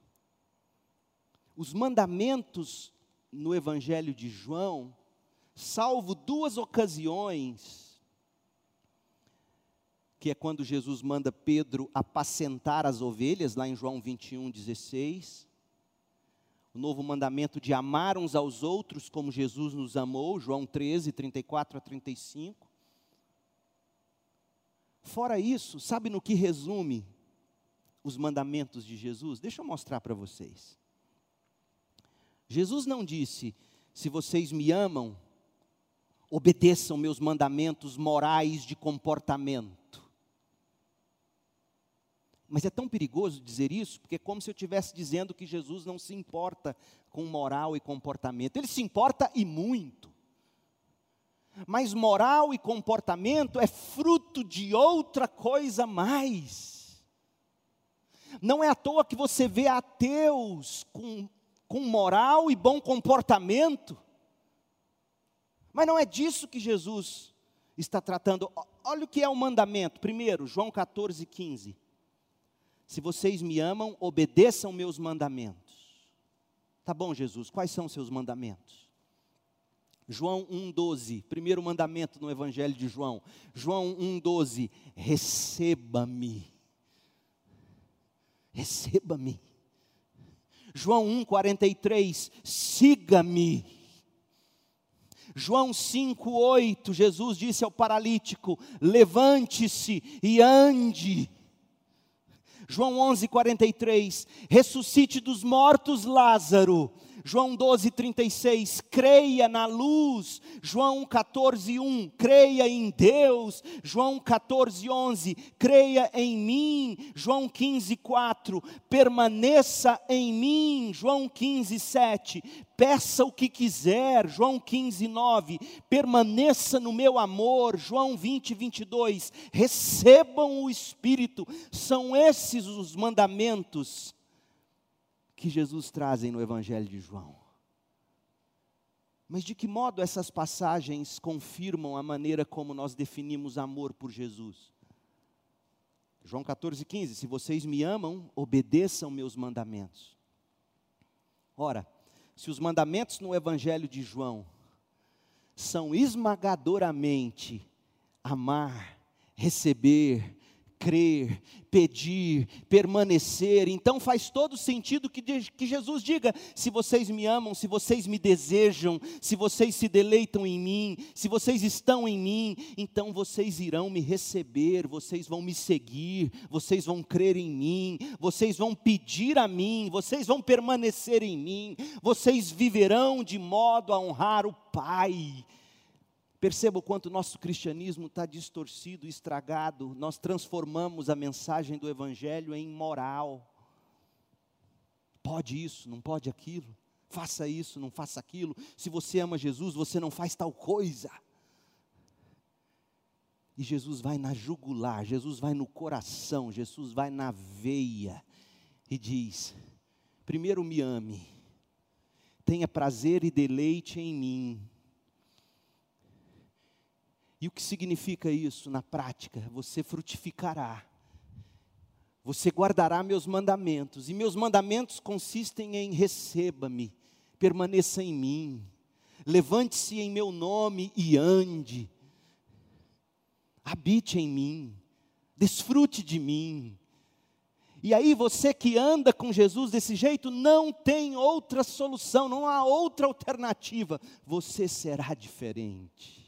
Os mandamentos no Evangelho de João, salvo duas ocasiões, que é quando Jesus manda Pedro apacentar as ovelhas, lá em João 21, 16. O novo mandamento de amar uns aos outros como Jesus nos amou, João 13, 34 a 35. Fora isso, sabe no que resume os mandamentos de Jesus? Deixa eu mostrar para vocês. Jesus não disse: se vocês me amam, obedeçam meus mandamentos morais de comportamento. Mas é tão perigoso dizer isso, porque é como se eu estivesse dizendo que Jesus não se importa com moral e comportamento. Ele se importa e muito. Mas moral e comportamento é fruto de outra coisa mais. Não é à toa que você vê ateus com, com moral e bom comportamento. Mas não é disso que Jesus está tratando. Olha o que é o mandamento. Primeiro, João 14, 15. Se vocês me amam, obedeçam meus mandamentos. Tá bom, Jesus, quais são os seus mandamentos? João 1,12, primeiro mandamento no Evangelho de João. João 1,12, receba-me. Receba-me. João 1,43, siga-me. João 5,8, Jesus disse ao paralítico: levante-se e ande. João 11:43, ressuscite dos mortos Lázaro. João 12, 36, creia na luz. João 14, 1, creia em Deus. João 14, 11, creia em mim. João 15, 4, permaneça em mim. João 15, 7, peça o que quiser. João 15, 9, permaneça no meu amor. João 20, 22, recebam o Espírito. São esses os mandamentos que Jesus trazem no Evangelho de João. Mas de que modo essas passagens confirmam a maneira como nós definimos amor por Jesus? João 14, 15: Se vocês me amam, obedeçam meus mandamentos. Ora, se os mandamentos no Evangelho de João são esmagadoramente amar, receber, crer, pedir, permanecer. Então faz todo sentido que, que Jesus diga: se vocês me amam, se vocês me desejam, se vocês se deleitam em mim, se vocês estão em mim, então vocês irão me receber, vocês vão me seguir, vocês vão crer em mim, vocês vão pedir a mim, vocês vão permanecer em mim, vocês viverão de modo a honrar o Pai. Perceba o quanto o nosso cristianismo está distorcido, estragado. Nós transformamos a mensagem do Evangelho em moral. Pode isso, não pode aquilo. Faça isso, não faça aquilo. Se você ama Jesus, você não faz tal coisa. E Jesus vai na jugular, Jesus vai no coração, Jesus vai na veia e diz: primeiro me ame, tenha prazer e deleite em mim e o que significa isso na prática? Você frutificará. Você guardará meus mandamentos, e meus mandamentos consistem em receba-me, permaneça em mim, levante-se em meu nome e ande, habite em mim, desfrute de mim. E aí você que anda com Jesus desse jeito, não tem outra solução, não há outra alternativa, você será diferente.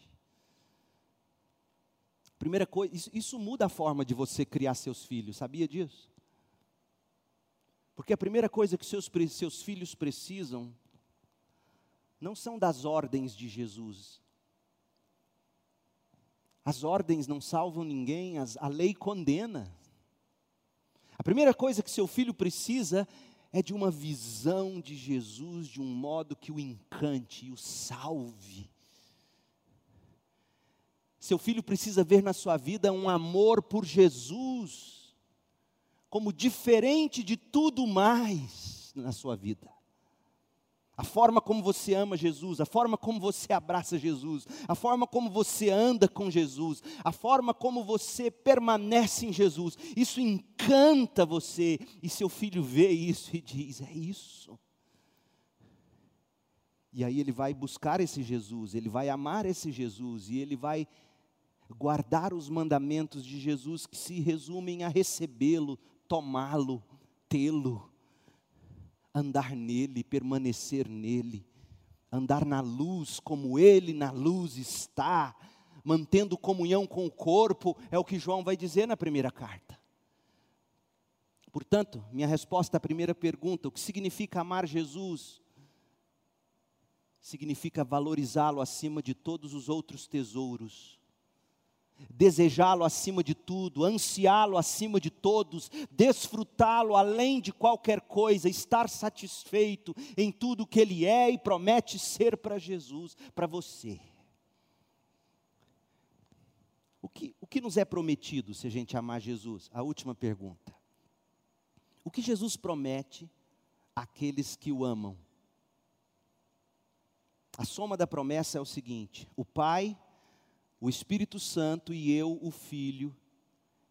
Primeira coisa, isso, isso muda a forma de você criar seus filhos, sabia disso? Porque a primeira coisa que seus, seus filhos precisam não são das ordens de Jesus. As ordens não salvam ninguém, as, a lei condena. A primeira coisa que seu filho precisa é de uma visão de Jesus de um modo que o encante e o salve. Seu filho precisa ver na sua vida um amor por Jesus, como diferente de tudo mais na sua vida. a forma como você ama Jesus, a forma como você abraça Jesus, a forma como você anda com Jesus, a forma como você permanece em Jesus, isso encanta você, e seu filho vê isso e diz: é isso. E aí ele vai buscar esse Jesus, ele vai amar esse Jesus, e ele vai guardar os mandamentos de Jesus que se resumem a recebê-lo, tomá-lo, tê-lo andar nele, permanecer nele, andar na luz como ele na luz está, mantendo comunhão com o corpo, é o que João vai dizer na primeira carta. Portanto, minha resposta à primeira pergunta, o que significa amar Jesus? Significa valorizá-lo acima de todos os outros tesouros desejá-lo acima de tudo, ansiá-lo acima de todos, desfrutá-lo além de qualquer coisa, estar satisfeito em tudo que Ele é e promete ser para Jesus, para você. O que, o que nos é prometido se a gente amar Jesus? A última pergunta. O que Jesus promete àqueles que o amam? A soma da promessa é o seguinte: o Pai o Espírito Santo e eu, o Filho,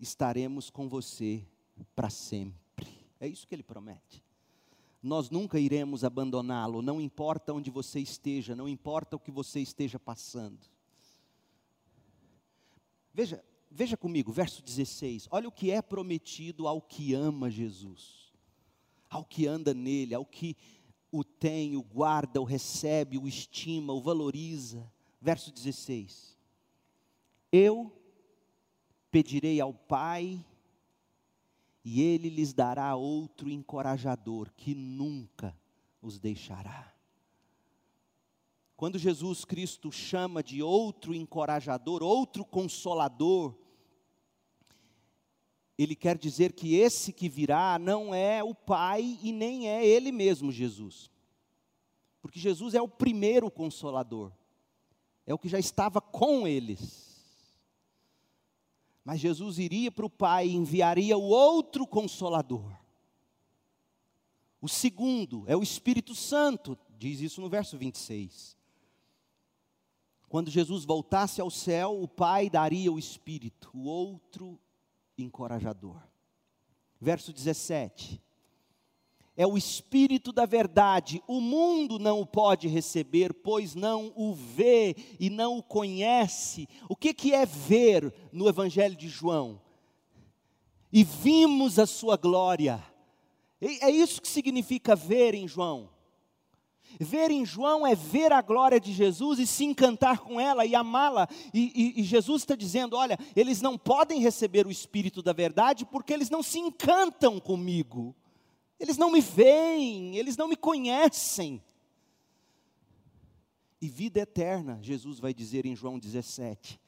estaremos com você para sempre. É isso que ele promete. Nós nunca iremos abandoná-lo, não importa onde você esteja, não importa o que você esteja passando. Veja, veja comigo, verso 16. Olha o que é prometido ao que ama Jesus, ao que anda nele, ao que o tem, o guarda, o recebe, o estima, o valoriza. Verso 16. Eu pedirei ao Pai, e Ele lhes dará outro encorajador, que nunca os deixará. Quando Jesus Cristo chama de outro encorajador, outro consolador, ele quer dizer que esse que virá não é o Pai e nem é Ele mesmo, Jesus. Porque Jesus é o primeiro consolador, é o que já estava com eles. Mas Jesus iria para o Pai e enviaria o outro consolador. O segundo é o Espírito Santo, diz isso no verso 26. Quando Jesus voltasse ao céu, o Pai daria o Espírito, o outro encorajador. Verso 17 é o Espírito da verdade. O mundo não o pode receber, pois não o vê e não o conhece. O que, que é ver no Evangelho de João? E vimos a sua glória. É isso que significa ver em João. Ver em João é ver a glória de Jesus e se encantar com ela e amá-la. E, e, e, Jesus está dizendo: olha, eles não podem receber o Espírito da verdade porque eles não se encantam comigo. Eles não me veem, eles não me conhecem. E vida eterna, Jesus vai dizer em João 17,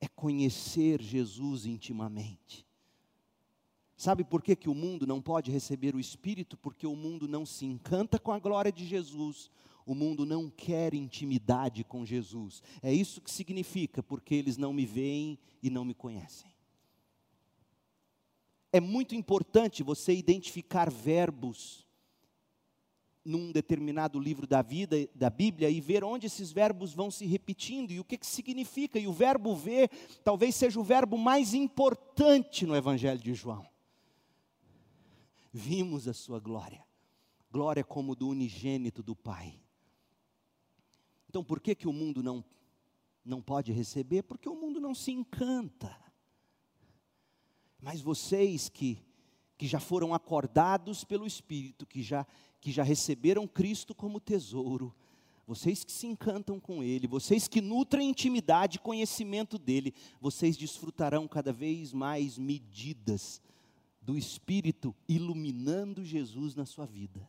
é conhecer Jesus intimamente. Sabe por que, que o mundo não pode receber o Espírito? Porque o mundo não se encanta com a glória de Jesus, o mundo não quer intimidade com Jesus. É isso que significa, porque eles não me veem e não me conhecem é muito importante você identificar verbos num determinado livro da vida, da Bíblia, e ver onde esses verbos vão se repetindo e o que, que significa. E o verbo ver talvez seja o verbo mais importante no Evangelho de João. Vimos a sua glória, glória como do unigênito do Pai. Então, por que, que o mundo não, não pode receber? Porque o mundo não se encanta. Mas vocês que, que já foram acordados pelo Espírito, que já, que já receberam Cristo como tesouro, vocês que se encantam com Ele, vocês que nutrem intimidade e conhecimento dEle, vocês desfrutarão cada vez mais medidas do Espírito iluminando Jesus na sua vida.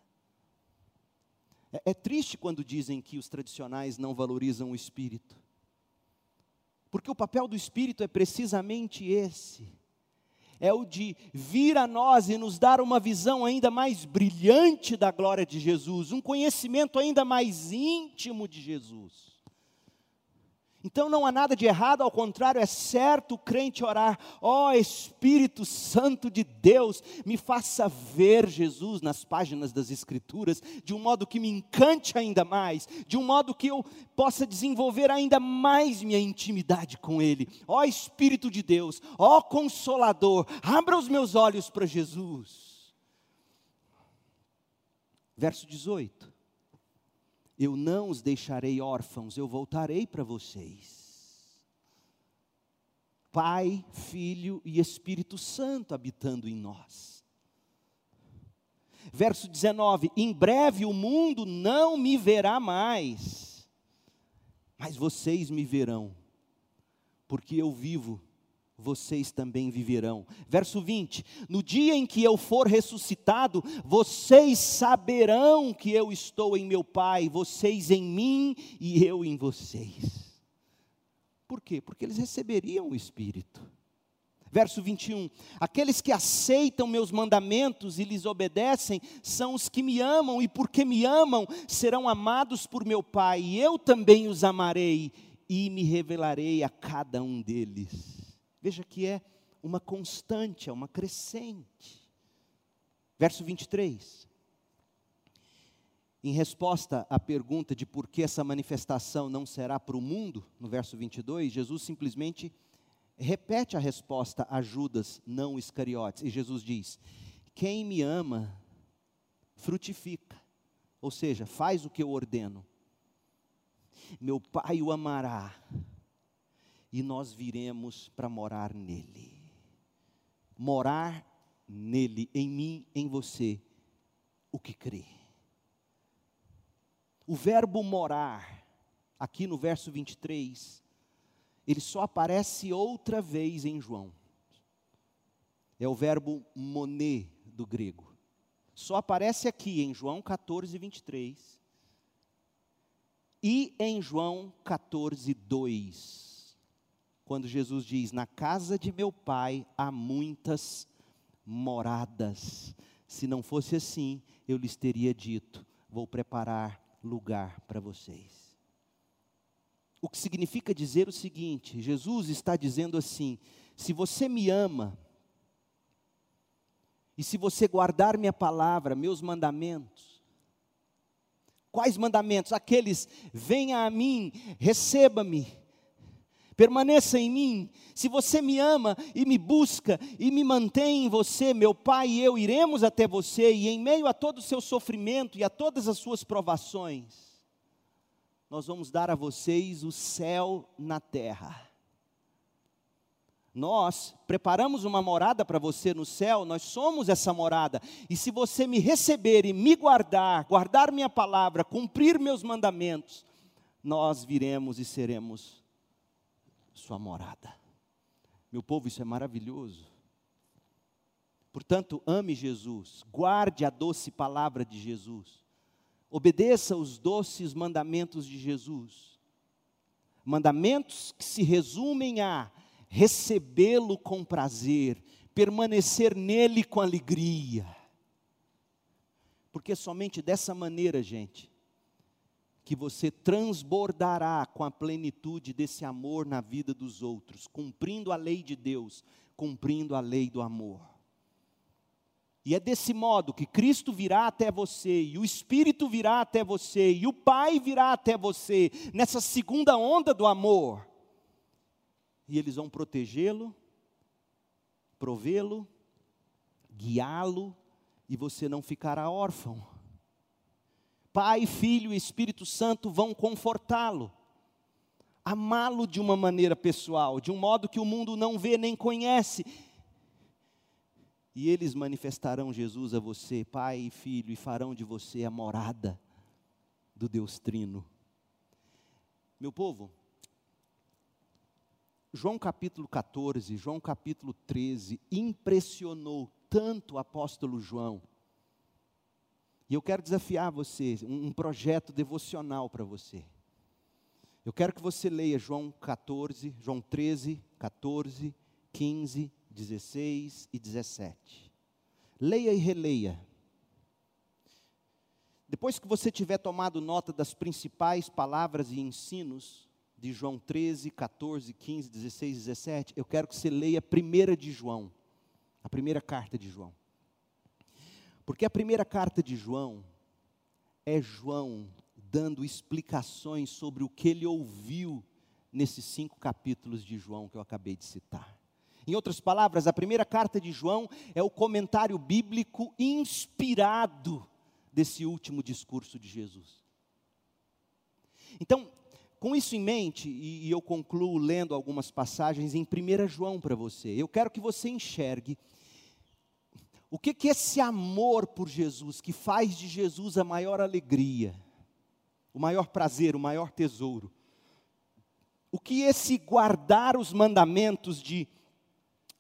É, é triste quando dizem que os tradicionais não valorizam o Espírito, porque o papel do Espírito é precisamente esse é o de vir a nós e nos dar uma visão ainda mais brilhante da glória de Jesus, um conhecimento ainda mais íntimo de Jesus. Então não há nada de errado, ao contrário, é certo o crente orar: ó oh, Espírito Santo de Deus, me faça ver Jesus nas páginas das Escrituras, de um modo que me encante ainda mais, de um modo que eu possa desenvolver ainda mais minha intimidade com Ele. Ó oh, Espírito de Deus, ó oh, Consolador, abra os meus olhos para Jesus. Verso 18 eu não os deixarei órfãos, eu voltarei para vocês. Pai, Filho e Espírito Santo habitando em nós. Verso 19: Em breve o mundo não me verá mais, mas vocês me verão, porque eu vivo vocês também viverão. Verso 20: No dia em que eu for ressuscitado, vocês saberão que eu estou em meu Pai, vocês em mim e eu em vocês. Por quê? Porque eles receberiam o Espírito. Verso 21: Aqueles que aceitam meus mandamentos e lhes obedecem são os que me amam, e porque me amam, serão amados por meu Pai, e eu também os amarei e me revelarei a cada um deles. Veja que é uma constante, é uma crescente. Verso 23. Em resposta à pergunta de por que essa manifestação não será para o mundo, no verso 22, Jesus simplesmente repete a resposta a Judas, não Iscariotes. E Jesus diz: Quem me ama, frutifica. Ou seja, faz o que eu ordeno. Meu Pai o amará e nós viremos para morar nele. Morar nele, em mim, em você, o que crê. O verbo morar, aqui no verso 23, ele só aparece outra vez em João. É o verbo moné do grego. Só aparece aqui em João 14, 23. E em João 14, 2 quando Jesus diz: Na casa de meu pai há muitas moradas. Se não fosse assim, eu lhes teria dito: Vou preparar lugar para vocês. O que significa dizer o seguinte: Jesus está dizendo assim: se você me ama, e se você guardar minha palavra, meus mandamentos, quais mandamentos? Aqueles, venha a mim, receba-me, permaneça em mim. Se você me ama e me busca e me mantém em você, meu Pai e eu iremos até você, e em meio a todo o seu sofrimento e a todas as suas provações, nós vamos dar a vocês o céu na terra. Nós preparamos uma morada para você no céu, nós somos essa morada. E se você me receber e me guardar, guardar minha palavra, cumprir meus mandamentos, nós viremos e seremos sua morada. Meu povo, isso é maravilhoso. Portanto, ame Jesus, guarde a doce palavra de Jesus, obedeça os doces mandamentos de Jesus. Mandamentos que se resumem a recebê-lo com prazer, permanecer nele com alegria. Porque somente dessa maneira, gente, que você transbordará com a plenitude desse amor na vida dos outros, cumprindo a lei de Deus, cumprindo a lei do amor. E é desse modo que Cristo virá até você, e o Espírito virá até você, e o Pai virá até você, nessa segunda onda do amor. E eles vão protegê-lo, provê-lo, guiá-lo, e você não ficará órfão. Pai, Filho e Espírito Santo vão confortá-lo, amá-lo de uma maneira pessoal, de um modo que o mundo não vê nem conhece. E eles manifestarão Jesus a você, Pai e Filho, e farão de você a morada do Deus Trino. Meu povo, João capítulo 14, João capítulo 13, impressionou tanto o apóstolo João e eu quero desafiar você, um, projeto devocional para você. Eu quero que você leia João 14, João 13, 14, 15, 16 e 17. Leia e releia. Depois que você tiver tomado nota das principais palavras e ensinos de João 13, 14, 15, 16, 17, eu quero que você leia a primeira de João, a primeira carta de João. Porque a primeira carta de João é João dando explicações sobre o que ele ouviu nesses cinco capítulos de João que eu acabei de citar. Em outras palavras, a primeira carta de João é o comentário bíblico inspirado desse último discurso de Jesus. Então, com isso em mente, e, eu concluo lendo algumas passagens em 1 João para você, eu quero que você enxergue o que, que esse amor por Jesus, que faz de Jesus a maior alegria, o maior prazer, o maior tesouro, o que esse guardar os mandamentos de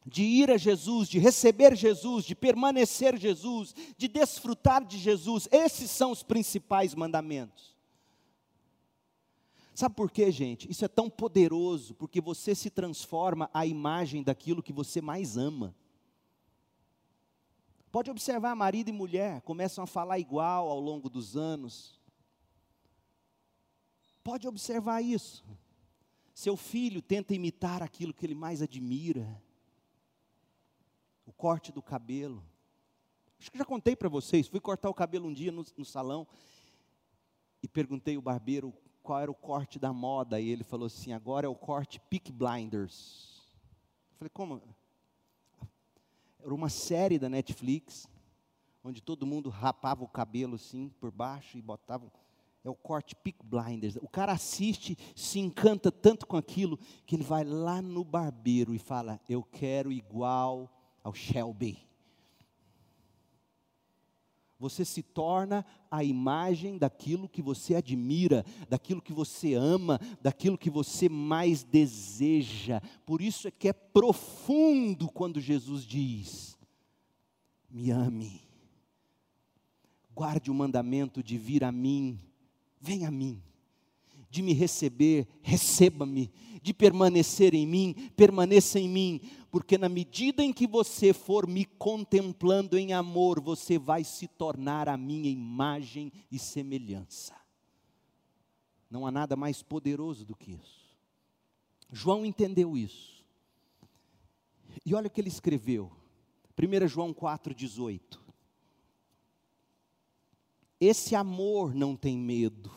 de ir a Jesus, de receber Jesus, de permanecer Jesus, de desfrutar de Jesus, esses são os principais mandamentos. Sabe por quê, gente? Isso é tão poderoso, porque você se transforma à imagem daquilo que você mais ama. Pode observar, marido e mulher começam a falar igual ao longo dos anos. Pode observar isso. Seu filho tenta imitar aquilo que ele mais admira. O corte do cabelo. Acho que já contei para vocês. Fui cortar o cabelo um dia no, no salão e perguntei ao barbeiro qual era o corte da moda, e ele falou assim: agora é o corte Peak Blinders. Eu falei, como? Era uma série da Netflix, onde todo mundo rapava o cabelo assim por baixo e botava. É o corte Peak Blinders. O cara assiste, se encanta tanto com aquilo, que ele vai lá no barbeiro e fala: Eu quero igual ao Shelby você se torna a imagem daquilo que você admira, daquilo que você ama, daquilo que você mais deseja. Por isso é que é profundo quando Jesus diz: Me ame, guarde o mandamento de vir a mim, venha a mim, de me receber, receba-me, de permanecer em mim, permaneça em mim, porque na medida em que você for me contemplando em amor, você vai se tornar a minha imagem e semelhança. Não há nada mais poderoso do que isso. João entendeu isso. E olha o que ele escreveu. 1 João 4,18. Esse amor não tem medo,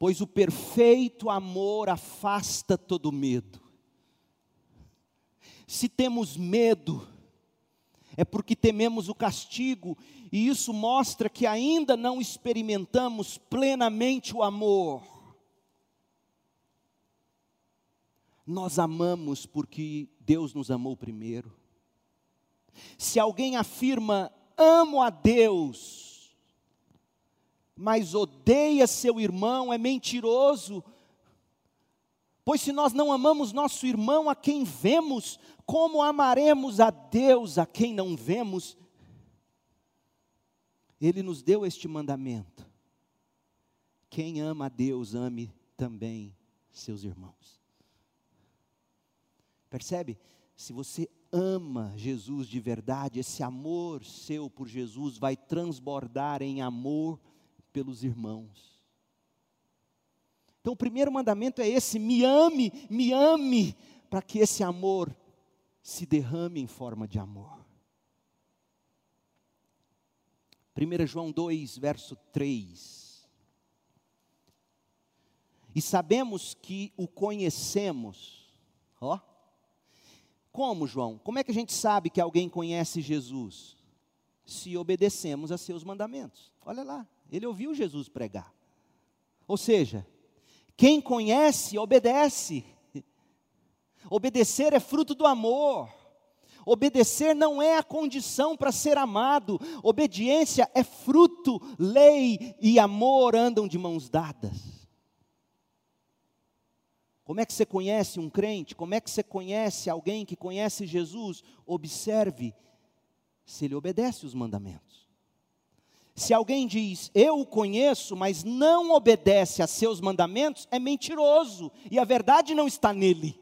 pois o perfeito amor afasta todo medo. Se temos medo, é porque tememos o castigo, e isso mostra que ainda não experimentamos plenamente o amor. Nós amamos porque Deus nos amou primeiro. Se alguém afirma, amo a Deus, mas odeia seu irmão, é mentiroso, Pois se nós não amamos nosso irmão a quem vemos, como amaremos a Deus a quem não vemos? Ele nos deu este mandamento. Quem ama a Deus, ame também seus irmãos. Percebe? Se você ama Jesus de verdade, esse amor seu por Jesus vai transbordar em amor pelos irmãos. Então, o primeiro mandamento é esse: me ame, me ame, para que esse amor se derrame em forma de amor. 1 João 2, verso 3. E sabemos que o conhecemos, ó. Como, João? Como é que a gente sabe que alguém conhece Jesus? Se obedecemos a seus mandamentos. Olha lá, ele ouviu Jesus pregar. Ou seja, quem conhece, obedece. Obedecer é fruto do amor. Obedecer não é a condição para ser amado. Obediência é fruto, lei e amor andam de mãos dadas. Como é que você conhece um crente? Como é que você conhece alguém que conhece Jesus? Observe se ele obedece os mandamentos. Se alguém diz, eu o conheço, mas não obedece a seus mandamentos, é mentiroso, e a verdade não está nele.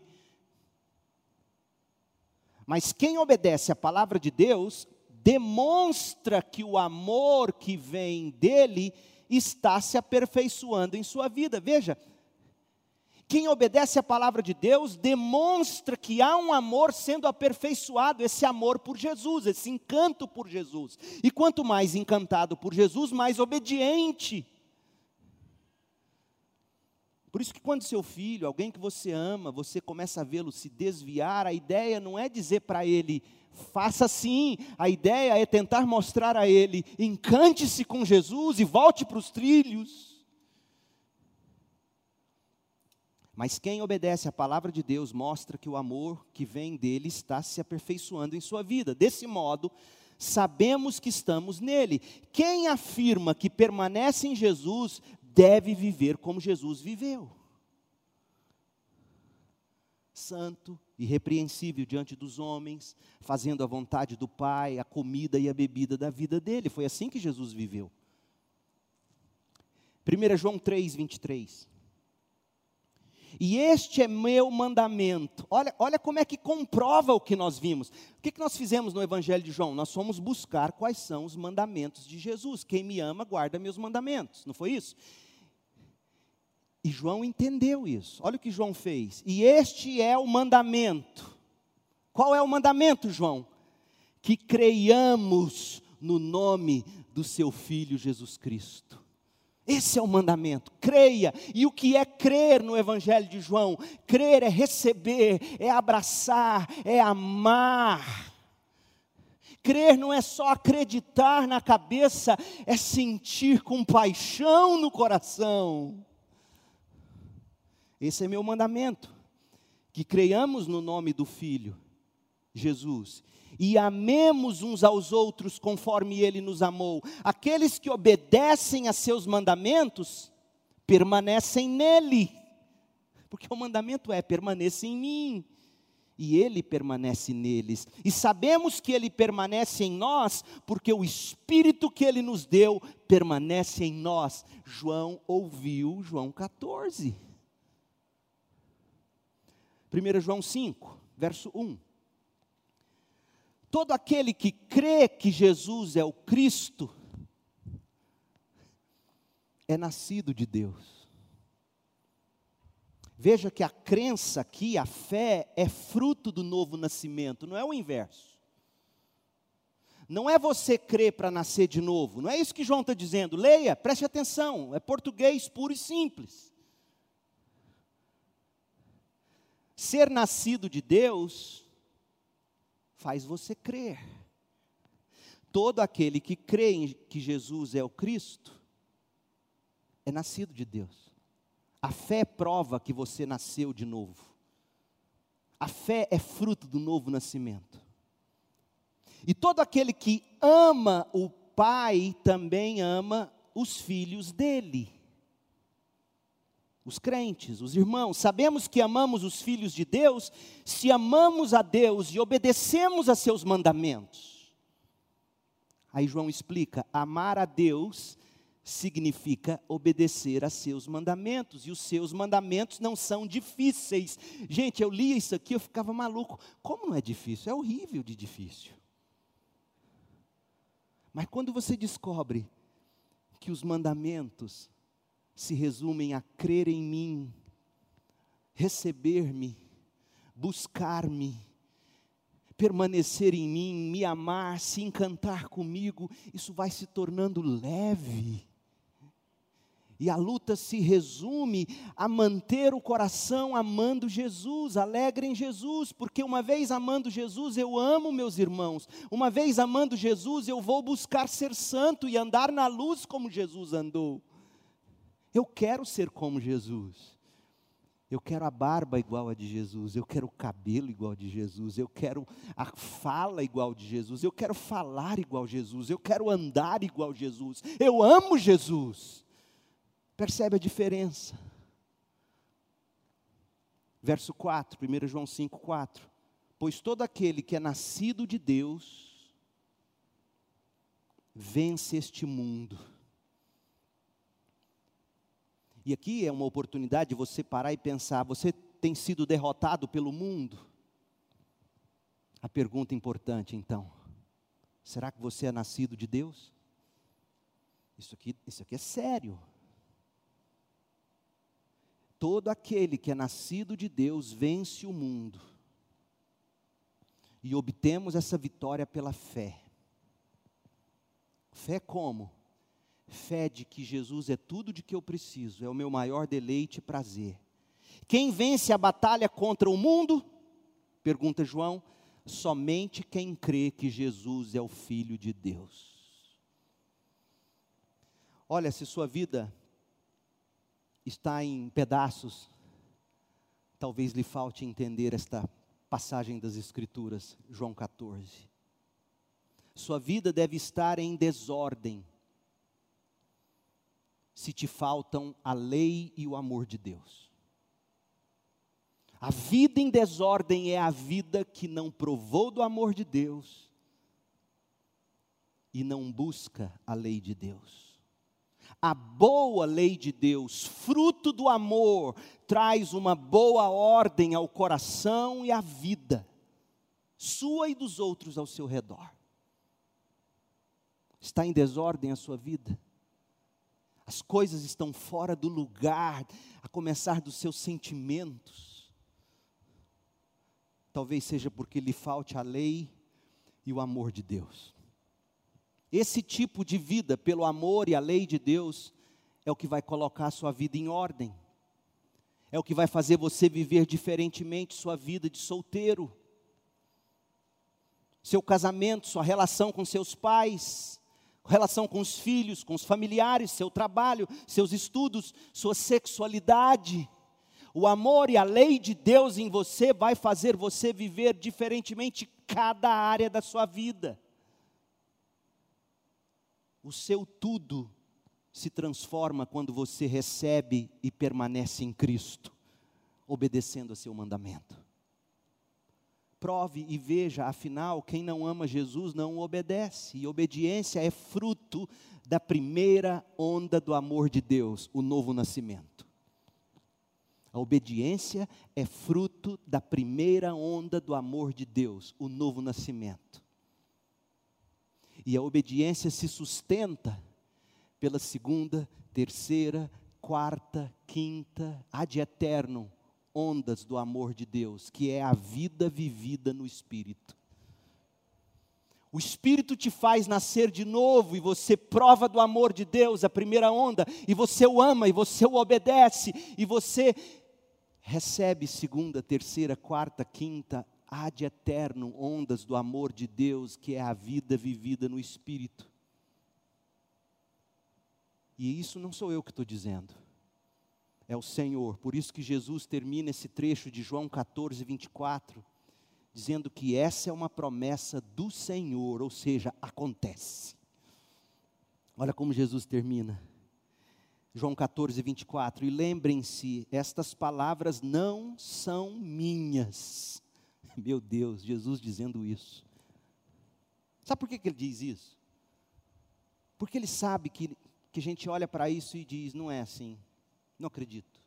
Mas quem obedece a palavra de Deus, demonstra que o amor que vem dele está se aperfeiçoando em sua vida. Veja, Quem obedece à palavra de Deus demonstra que há um amor sendo aperfeiçoado, esse amor por Jesus, esse encanto por Jesus. E quanto mais encantado por Jesus, mais obediente. Por isso que quando seu filho, alguém que você ama, você começa a vê-lo se desviar, a ideia não é dizer para ele, faça assim, a ideia é tentar mostrar a ele, encante-se com Jesus e volte para os trilhos. Mas quem obedece à palavra de Deus mostra que o amor que vem dele está se aperfeiçoando em sua vida. Desse modo, sabemos que estamos nele. Quem afirma que permanece em Jesus deve viver como Jesus viveu. Santo, irrepreensível diante dos homens, fazendo a vontade do Pai, a comida e a bebida da vida dele. Foi assim que Jesus viveu. 1 João 3, 23. E este é meu mandamento. Olha, olha como é que comprova o que nós vimos. O que, que nós fizemos no Evangelho de João? Nós fomos buscar quais são os mandamentos de Jesus. Quem me ama, guarda meus mandamentos. Não foi isso? E João entendeu isso. Olha o que João fez. E este é o mandamento. Qual é o mandamento, João? Que creiamos no nome do seu filho Jesus Cristo. Esse é o mandamento, creia. E o que é crer no Evangelho de João? Crer é receber, é abraçar, é amar. Crer não é só acreditar na cabeça, é sentir com paixão no coração. Esse é meu mandamento, que creiamos no nome do Filho, Jesus, e amemos uns aos outros conforme ele nos amou. Aqueles que obedecem a seus mandamentos permanecem nele. Porque o mandamento é: permaneça em mim. E ele permanece neles. E sabemos que ele permanece em nós, porque o Espírito que ele nos deu permanece em nós. João ouviu João 14. 1 João 5, verso 1. Todo aquele que crê que Jesus é o Cristo, é nascido de Deus. Veja que a crença aqui, a fé, é fruto do novo nascimento, não é o inverso. Não é você crer para nascer de novo, não é isso que João está dizendo. Leia, preste atenção, é português puro e simples. Ser nascido de Deus faz você crer. Todo aquele que crê em que Jesus é o Cristo é nascido de Deus. A fé prova que você nasceu de novo. A fé é fruto do novo nascimento. E todo aquele que ama o Pai também ama os filhos dele os crentes, os irmãos, sabemos que amamos os filhos de Deus se amamos a Deus e obedecemos a seus mandamentos. Aí João explica: amar a Deus significa obedecer a seus mandamentos, e os seus mandamentos não são difíceis. Gente, eu lia isso aqui, eu ficava maluco. Como não é difícil? É horrível de difícil. Mas quando você descobre que os mandamentos se resumem a crer em mim, receber-me, buscar-me, permanecer em mim, me amar, se encantar comigo, isso vai se tornando leve. E a luta se resume a manter o coração amando Jesus, alegre em Jesus, porque uma vez amando Jesus, eu amo meus irmãos, uma vez amando Jesus, eu vou buscar ser santo e andar na luz como Jesus andou. Eu quero ser como Jesus. Eu quero a barba igual a de Jesus, eu quero o cabelo igual a de Jesus, eu quero a fala igual a de Jesus, eu quero falar igual a Jesus, eu quero andar igual a Jesus. Eu amo Jesus. Percebe a diferença? Verso 4, 1 João 5, 4. Pois todo aquele que é nascido de Deus vence este mundo. E aqui é uma oportunidade de você parar e pensar: você tem sido derrotado pelo mundo? A pergunta importante então: será que você é nascido de Deus? Isso aqui, isso aqui é sério. Todo aquele que é nascido de Deus vence o mundo. E obtemos essa vitória pela fé. Fé como? Fé de que Jesus é tudo de que eu preciso, é o meu maior deleite e prazer. Quem vence a batalha contra o mundo? Pergunta João. Somente quem crê que Jesus é o Filho de Deus. Olha, se sua vida está em pedaços, talvez lhe falte entender esta passagem das Escrituras, João 14. Sua vida deve estar em desordem, se te faltam a lei e o amor de Deus. A vida em desordem é a vida que não provou do amor de Deus e não busca a lei de Deus. A boa lei de Deus, fruto do amor, traz uma boa ordem ao coração e à vida, sua e dos outros ao seu redor. Está em desordem a sua vida? As coisas estão fora do lugar, a começar dos seus sentimentos. Talvez seja porque lhe falte a lei e o amor de Deus. Esse tipo de vida, pelo amor e a lei de Deus, é o que vai colocar a sua vida em ordem, é o que vai fazer você viver diferentemente sua vida de solteiro, seu casamento, sua relação com seus pais, relação com os filhos, com os familiares, seu trabalho, seus estudos, sua sexualidade. O amor e a lei de Deus em você vai fazer você viver diferentemente cada área da sua vida o seu tudo se transforma quando você recebe e permanece em Cristo, obedecendo a seu mandamento. Prove e veja, afinal, quem não ama Jesus não obedece, e obediência é fruto da primeira onda do amor de Deus, o novo nascimento. A obediência é fruto da primeira onda do amor de Deus, o novo nascimento. E a obediência se sustenta pela segunda, terceira, quarta, quinta, ad eterno, ondas do amor de Deus, que é a vida vivida no Espírito. O Espírito te faz nascer de novo e você prova do amor de Deus, a primeira onda, e você o ama e você o obedece, e você recebe segunda, terceira, quarta, quinta, ad eterno ondas do amor de Deus, que é a vida vivida no Espírito. E isso não sou eu que estou dizendo, é o Senhor. Por isso que Jesus termina esse trecho de João 14, 24, dizendo que essa é uma promessa do Senhor, ou seja, acontece. Olha como Jesus termina. João 14, 24. E lembrem-se, estas palavras não são minhas Meu Deus, Jesus dizendo isso. Sabe por que, que ele diz isso? Porque ele sabe que, que a gente olha para isso e diz: não é assim, não acredito.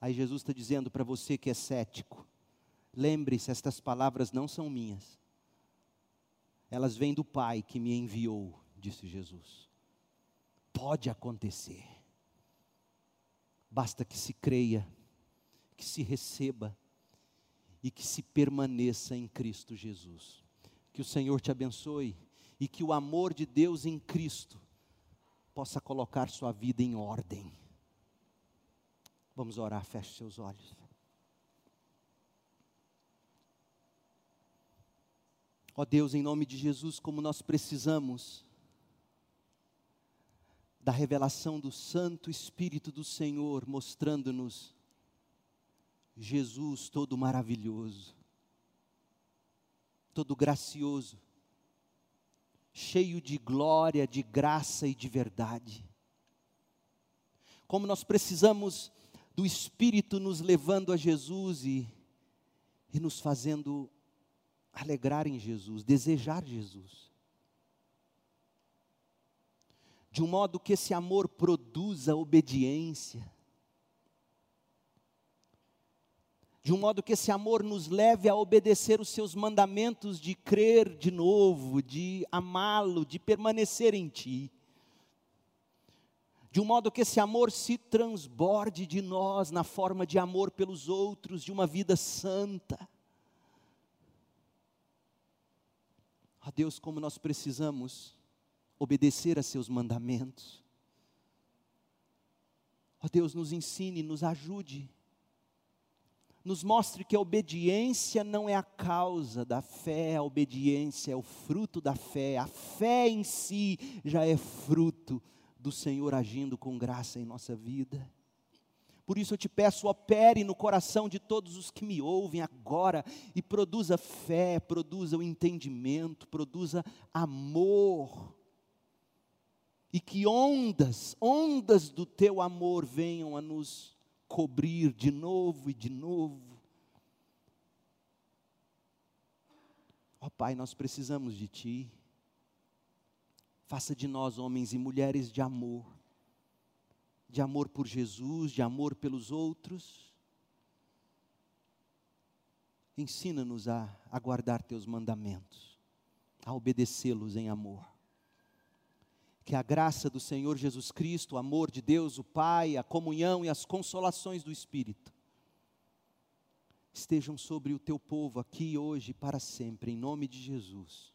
Aí Jesus está dizendo para você que é cético: lembre-se, estas palavras não são minhas, elas vêm do Pai que me enviou, disse Jesus. Pode acontecer, basta que se creia, que se receba e que se permaneça em Cristo Jesus. Que o Senhor te abençoe e que o amor de Deus em Cristo possa colocar sua vida em ordem. Vamos orar, feche seus olhos. Ó Deus, em nome de Jesus, como nós precisamos da revelação do Santo Espírito do Senhor, mostrando-nos Jesus todo maravilhoso, todo gracioso, cheio de glória, de graça e de verdade. Como nós precisamos do Espírito nos levando a Jesus e, e nos fazendo alegrar em Jesus, desejar Jesus. De um modo que esse amor produza obediência de um modo que esse amor nos leve a obedecer os seus mandamentos de crer de novo, de amá-lo, de permanecer em Ti. de um modo que esse amor se transborde de nós na forma de amor pelos outros, de uma vida santa. Ó Deus, como nós precisamos obedecer a Seus mandamentos. Ó Deus, nos ensine, nos ajude, nos mostre que a obediência não é a causa da fé, a obediência é o fruto da fé, a fé em si já é fruto do Senhor agindo com graça em nossa vida. Por isso eu te peço, opere no coração de todos os que me ouvem agora e produza fé, produza o entendimento, produza amor. E que ondas, ondas do teu amor venham a nos cobrir de novo e de novo. Ó oh, Pai, nós precisamos de Ti. Faça de nós homens e mulheres de amor, de amor por Jesus, de amor pelos outros. Ensina-nos a, a guardar teus mandamentos, a obedecê-los em amor. Que a graça do Senhor Jesus Cristo, o amor de Deus, o Pai, a comunhão e as consolações do Espírito estejam sobre o teu povo aqui hoje e para sempre, em nome de Jesus.